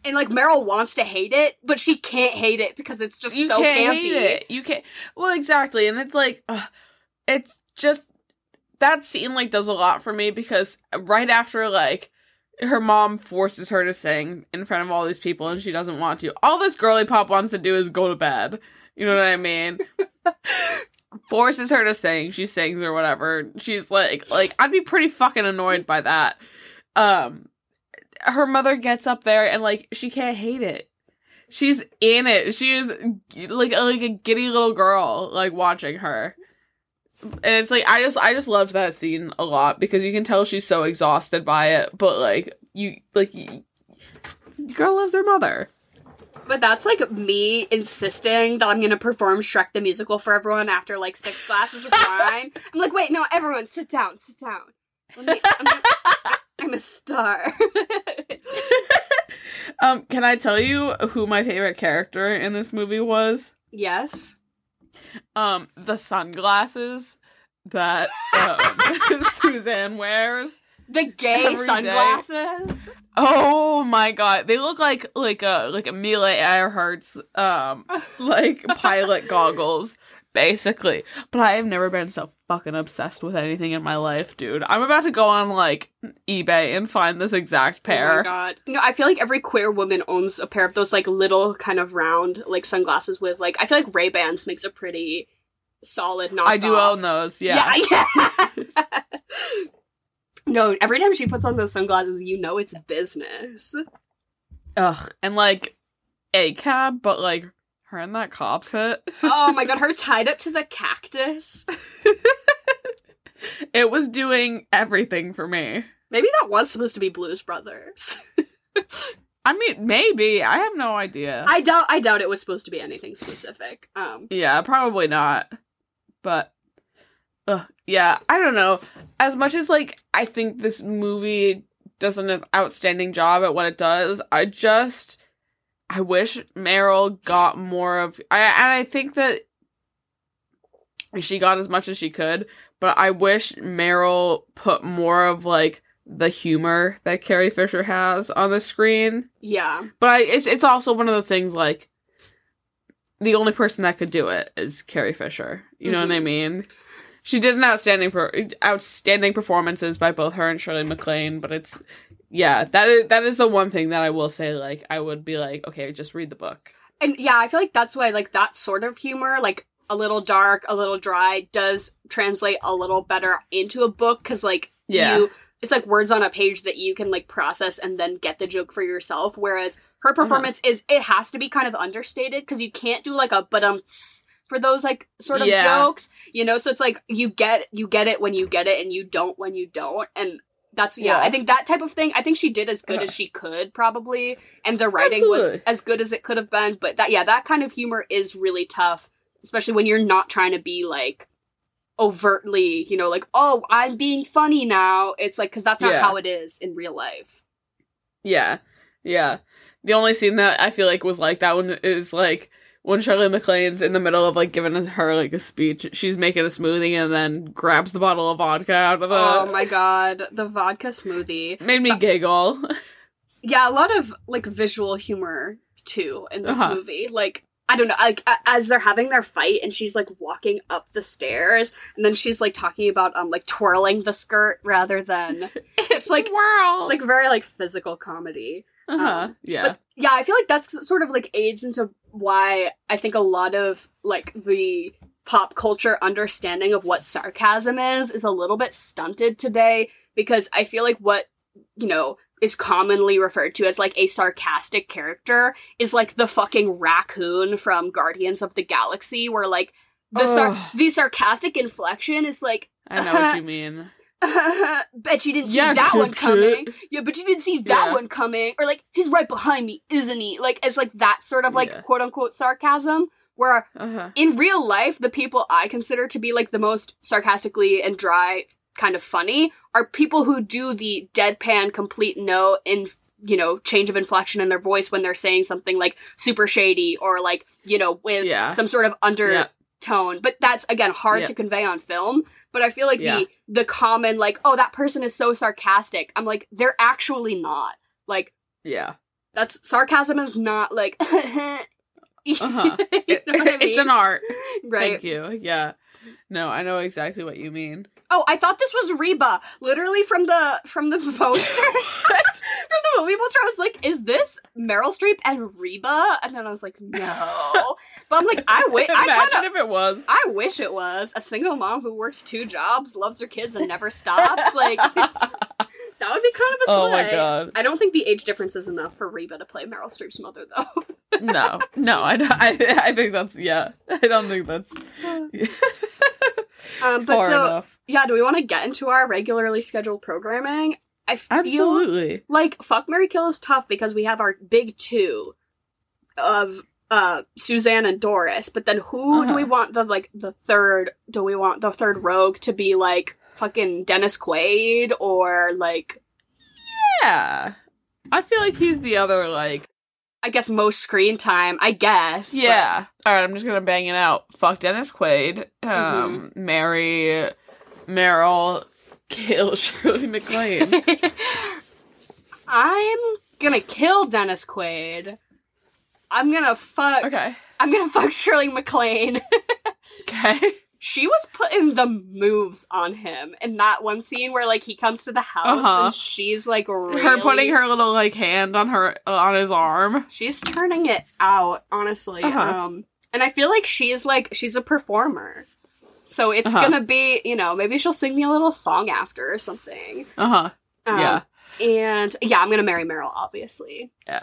And like Meryl wants to hate it, but she can't hate it because it's just you so can't campy. hate it. You can't. Well, exactly, and it's like, ugh, it's just that scene like does a lot for me because right after like her mom forces her to sing in front of all these people and she doesn't want to. All this girly pop wants to do is go to bed. You know what I mean? forces her to sing. She sings or whatever. She's like, like I'd be pretty fucking annoyed by that. Um, her mother gets up there and like she can't hate it. She's in it. She is like a, like a giddy little girl, like watching her. And it's like I just I just loved that scene a lot because you can tell she's so exhausted by it, but like you like you, girl loves her mother. But that's like me insisting that I'm gonna perform Shrek the musical for everyone after like six glasses of wine. I'm like, wait, no, everyone, sit down, sit down. Let me, I'm, gonna- I'm a star. Um, can I tell you who my favorite character in this movie was? yes. Um, the sunglasses that um, Suzanne wears. The gay Every day. sunglasses. Oh my god, they look like like a like Amelia Earhart's um like pilot goggles, basically. But I have never been so fucking obsessed with anything in my life, dude. I'm about to go on like eBay and find this exact Oh my pair. god. No, I feel like every queer woman owns a pair of those like little kind of round like sunglasses with like I feel like Ray Bans makes a pretty solid knockoff. I do own those, yeah. Yeah. yeah. no, every time she puts on those sunglasses, you know it's business. Ugh, and like a cab, but like her in that cockpit. Oh my god, her tied up to the cactus. it was doing everything for me. Maybe that was supposed to be Blues Brothers. I mean, maybe I have no idea. I doubt I doubt it was supposed to be anything specific. Um Yeah, probably not. But ugh, yeah, I don't know. As much as like I think this movie does an outstanding job at what it does, I just I wish Meryl got more of I and I think that she got as much as she could, but I wish Meryl put more of like the humor that Carrie Fisher has on the screen. yeah. But I, it's it's also one of those things like the only person that could do it is Carrie Fisher. You know what I Mhm. mean? She did an outstanding per- outstanding performances by both her and Shirley MacLaine, but it's yeah, that is that is the one thing that I will say like I would be like, okay, just read the book. And yeah, I feel like that's why like that sort of humor, like a little dark, a little dry, does translate a little better into a book because like Yeah. you it's like words on a page that you can like process and then get the joke for yourself. Whereas her Uh-huh. performance is it has to be kind of understated because you can't do like a but um for those like sort of Yeah. jokes, you know. So it's like you get you get it when you get it and you don't when you don't, and that's yeah. Yeah. I think that type of thing. I think she did as good as she could probably, and the writing was as good as it could have been. But that yeah, that kind of humor is really tough, especially when you're not trying to be like overtly, you know, like oh I'm being funny now. It's like because that's not Yeah. how it is in real life. Yeah. Yeah. The only scene that I feel like was like that one is like when Shirley MacLaine's in the middle of like giving her like a speech, she's making a smoothie and then grabs the bottle of vodka out of the oh my god, the vodka smoothie. made me giggle. Yeah, a lot of like visual humor too in this Uh-huh. movie. Like I don't know, like as they're having their fight and she's like walking up the stairs and then she's like talking about um like twirling the skirt rather than it's like Whirl. it's like very like physical comedy. uh-huh. um, yeah. Yeah, I feel like that's sort of like aids into why I think a lot of like the pop culture understanding of what sarcasm is is a little bit stunted today because I feel like what, you know, is commonly referred to as like a sarcastic character is like the fucking raccoon from Guardians of the Galaxy where like the sar- Ugh. the sarcastic inflection is like I know what you mean. bet you didn't see Yeah, that one coming. Yeah, but you didn't see that Yeah. one coming. Or like, he's right behind me, isn't he? Like, it's like that sort of like Yeah. quote unquote sarcasm. Where Uh-huh. in real life, the people I consider to be like the most sarcastically and dry kind of funny are people who do the deadpan complete no in you know change of inflection in their voice when they're saying something like super shady or like you know with Yeah. some sort of under Yeah. tone but that's again hard Yeah. to convey on film but i feel like Yeah. the the common like oh that person is so sarcastic i'm like they're actually not like Yeah. that's sarcasm is not like Uh-huh. you know what I It's an art. right Thank you. Yeah. No, I know exactly what you mean. oh i thought this was reba literally from the from the poster from the movie poster i was like is this meryl streep and reba and then i was like no but i'm like i wait i Imagine kind of if it was. I wish it was a single mom who works two jobs, loves her kids, and never stops. Like that would be kind of a slay. Oh my god. I don't think the age difference is enough for Reba to play Meryl Streep's mother, though. No, no, I, I, I think that's yeah. I don't think that's um, but far so enough. yeah, do we want to get into our regularly scheduled programming? I feel Absolutely. like fuck Mary Kill is tough because we have our big two of uh Suzanne and Doris, but then who do we Uh-huh. want the like the third do we want the third rogue to be like fucking Dennis Quaid or like Yeah, I feel like he's the other like. I guess most screen time, I guess. but- Yeah. All right, I'm just gonna bang it out. Fuck Dennis Quaid. Um, Mm-hmm. marry Meryl. Kill Shirley MacLaine. I'm gonna kill Dennis Quaid. I'm gonna fuck okay. I'm gonna fuck Shirley MacLaine. Okay. She was putting the moves on him in that one scene where like he comes to the house Uh-huh. and she's like really Her putting her little like hand on her on his arm. she's turning it out honestly Uh-huh. um and i feel like she's like she's a performer so it's Uh-huh. gonna be you know maybe she'll sing me a little song after or something Uh huh. um, yeah. and yeah i'm gonna marry meryl obviously Yeah.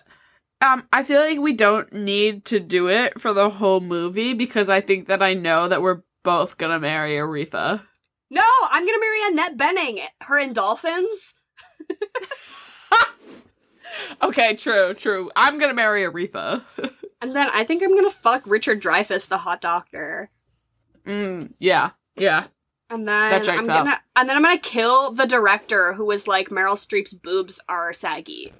Um, I feel like we don't need to do it for the whole movie because I think that I know that we're both gonna marry Aretha. no i'm gonna marry Annette Bening her in dolphins Okay, true, true. I'm gonna marry Aretha. and then i think i'm gonna fuck richard dreyfuss the hot doctor mm, yeah, yeah. And then I'm gonna and then I'm gonna kill the director who was like Meryl Streep's boobs are saggy.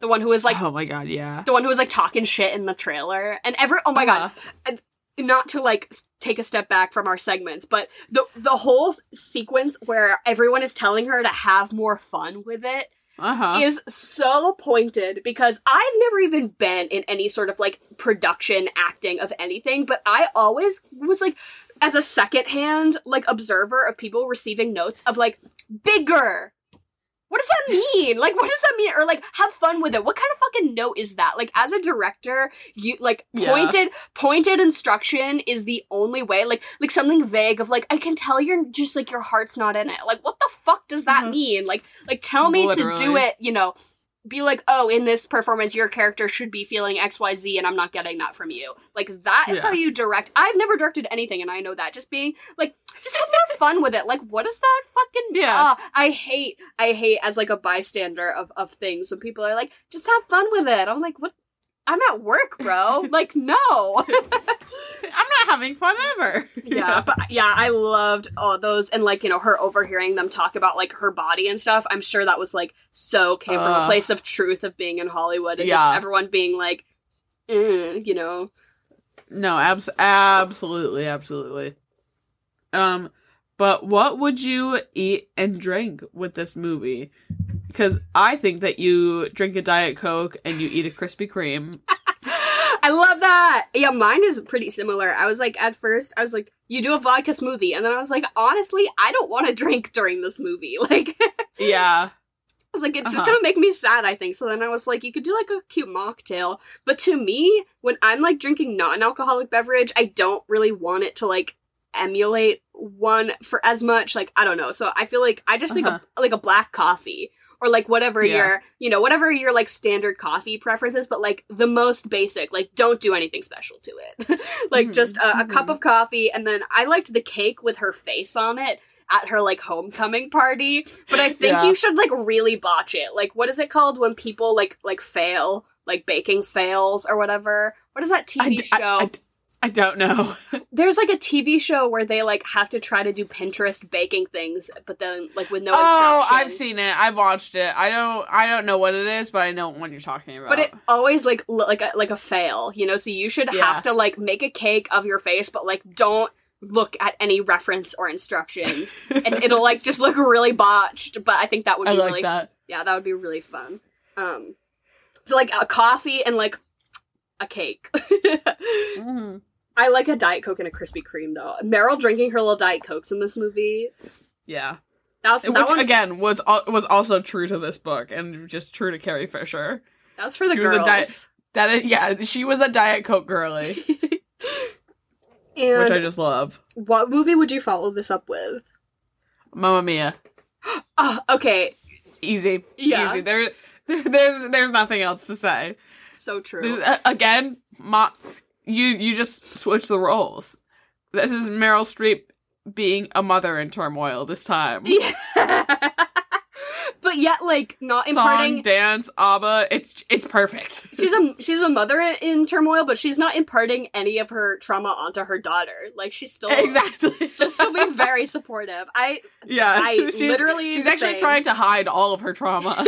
The one who was like oh my god, yeah. the one who was like talking shit in the trailer. And every oh my god, Uh-huh. Not to like take a step back from our segments, but the the whole sequence where everyone is telling her to have more fun with it Uh huh. is so pointed because I've never even been in any sort of like production acting of anything, but I always was like as a secondhand like observer of people receiving notes of like bigger. What does that mean? Like what does that mean? Or like have fun with it. What kind of fucking note is that? Like as a director, you like Yeah. pointed pointed instruction is the only way. Like like something vague of like I can tell you're just like your heart's not in it. Like what the fuck does that Mhm. mean? Like like tell me to do it, you know, be like, oh, in this performance, your character should be feeling XYZ, and I'm not getting that from you. Like, that is Yeah. how you direct. I've never directed anything, and I know that. Just being like, just have more fun with it. Like, what is that fucking. Yeah. Ah, I hate, I hate as like a bystander of, of things when people are like, just have fun with it. I'm like, what? I'm at work, bro. like, no. I'm not having fun ever. yeah, but yeah, I loved all those and like you know her overhearing them talk about like her body and stuff. I'm sure that was like so came from a Uh. place of truth of being in Hollywood and Yeah. just everyone being like, mm, you know, No, abs- absolutely, absolutely. Um, but what would you eat and drink with this movie? Because I think that you drink a Diet Coke and you eat a Krispy Kreme. I love that. Yeah, mine is pretty similar. I was like, at first, I was like, you do a vodka smoothie, and then I was like, honestly, I don't want to drink during this movie. Like, yeah. I was like, it's just Uh-huh. gonna make me sad. I think. So then I was like, you could do like a cute mocktail. But to me, when I'm like drinking non-alcoholic beverage, I don't really want it to like emulate one for as much. Like, I don't know. So I feel like I just think Uh-huh. a, like a black coffee. Or like whatever Yeah. your, you know, whatever your like standard coffee preferences, but like the most basic, like don't do anything special to it. like Mhm, just a, a cup mhm. of coffee, and then I liked the cake with her face on it at her like homecoming party. But I think Yeah. you should like really botch it. Like what is it called when people like like fail, like baking fails or whatever? What is that TV show? I- I d- I don't know. There's like a TV show where they like have to try to do Pinterest baking things, but then like with no oh. I've seen it. I've watched it. I don't. I don't know what it is, but I know what you're talking about. But it always like lo- like a, like a fail, you know. So you should Yeah. have to like make a cake of your face, but like don't look at any reference or instructions, and it'll like just look really botched. But I think that would I be like really that. yeah, that would be really fun. Um, so like a coffee and like a cake. Mhm. I like a diet coke and a Krispy Kreme though. Meryl drinking her little diet cokes in this movie. Yeah. That's that Which one. again was al- was also true to this book and just true to Carrie Fisher. that was for the she girls. diet- That is, yeah, she was a Diet Coke girly, which I just love. what movie would you follow this up with? Mamma Mia, Oh, okay, easy, Yeah. easy. There, there, there's there's nothing else to say. so true. This- uh, again, ma- you you just switch the roles. This is Meryl Streep being a mother in turmoil this time. Yeah. but yet, like, not Song, imparting. dance, ABBA, it's it's perfect. She's a she's a mother in, turmoil, but she's not imparting any of her trauma onto her daughter. Like she's still exactly. just still being very supportive. I yeah, I she's, literally she's actually trying to hide all of her trauma.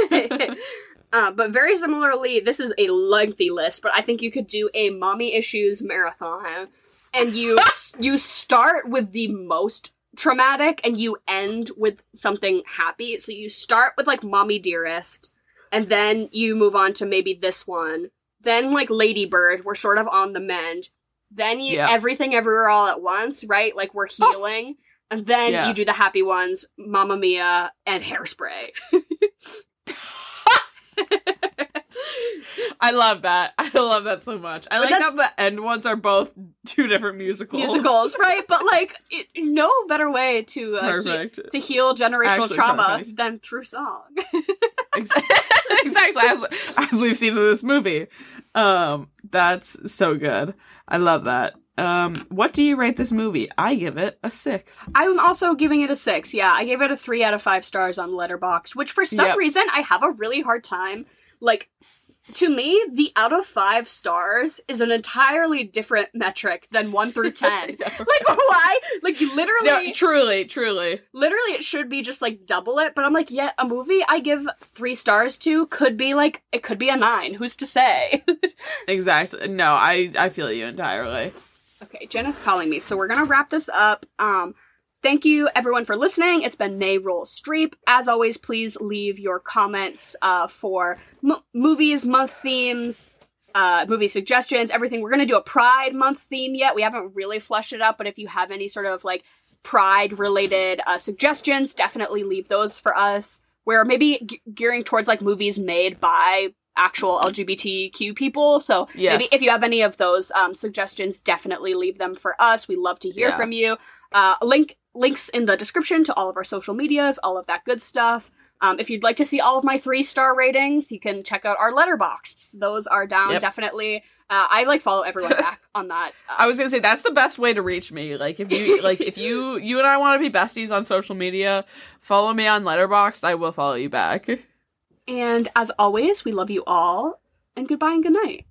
Uh, but very similarly, this is a lengthy list, but I think you could do a mommy issues marathon, and you you start with the most traumatic, and you end with something happy. So you start with like mommy dearest, and then you move on to maybe this one, then like Ladybird. We're sort of on the mend. Then you Yeah. everything everywhere all at once, right? Like we're healing. And then Yeah. you do the happy ones, Mamma Mia and Hairspray. I love that. I love that so much. I like how the end ones are both two different musicals. musicals, right? But like, it, no better way to uh, he- to heal generational Actually trauma perfect. than through song. Ex- exactly as, as we've seen in this movie. Um, that's so good. I love that. Um, what do you rate this movie? I give it a six. I'm also giving it a six. Yeah, I gave it a three out of five stars on Letterboxd, which for some Yep. reason I have a really hard time. Like, to me, the out of five stars is an entirely different metric than one through ten. like, why? Like, literally, No, truly, truly. literally it should be just like double it but i'm like yeah a movie i give three stars to could be like it could be a nine who's to say Exactly. No, I I feel you entirely. okay jenna's calling me so we're gonna wrap this up um thank you everyone for listening it's been may roll streep as always please leave your comments uh for m- movies month themes uh, movie suggestions, everything. We're gonna do a Pride Month theme yet. We haven't really fleshed it out, but if you have any sort of like Pride related uh, suggestions, definitely leave those for us. We're maybe ge- gearing towards like movies made by actual LGBTQ people. So Yes. maybe if you have any of those um, suggestions, definitely leave them for us. We love to hear Yeah. from you. Uh, link links in the description to all of our social medias, all of that good stuff. Um, if you'd like to see all of my three star ratings, you can check out our letterboxds. Those are down Yep. definitely. Uh, I like follow everyone back on that. Uh, I was gonna say that's the best way to reach me. Like if you like if you you and I want to be besties on social media, follow me on Letterboxd. I will follow you back. and as always, we love you all, and goodbye and good night.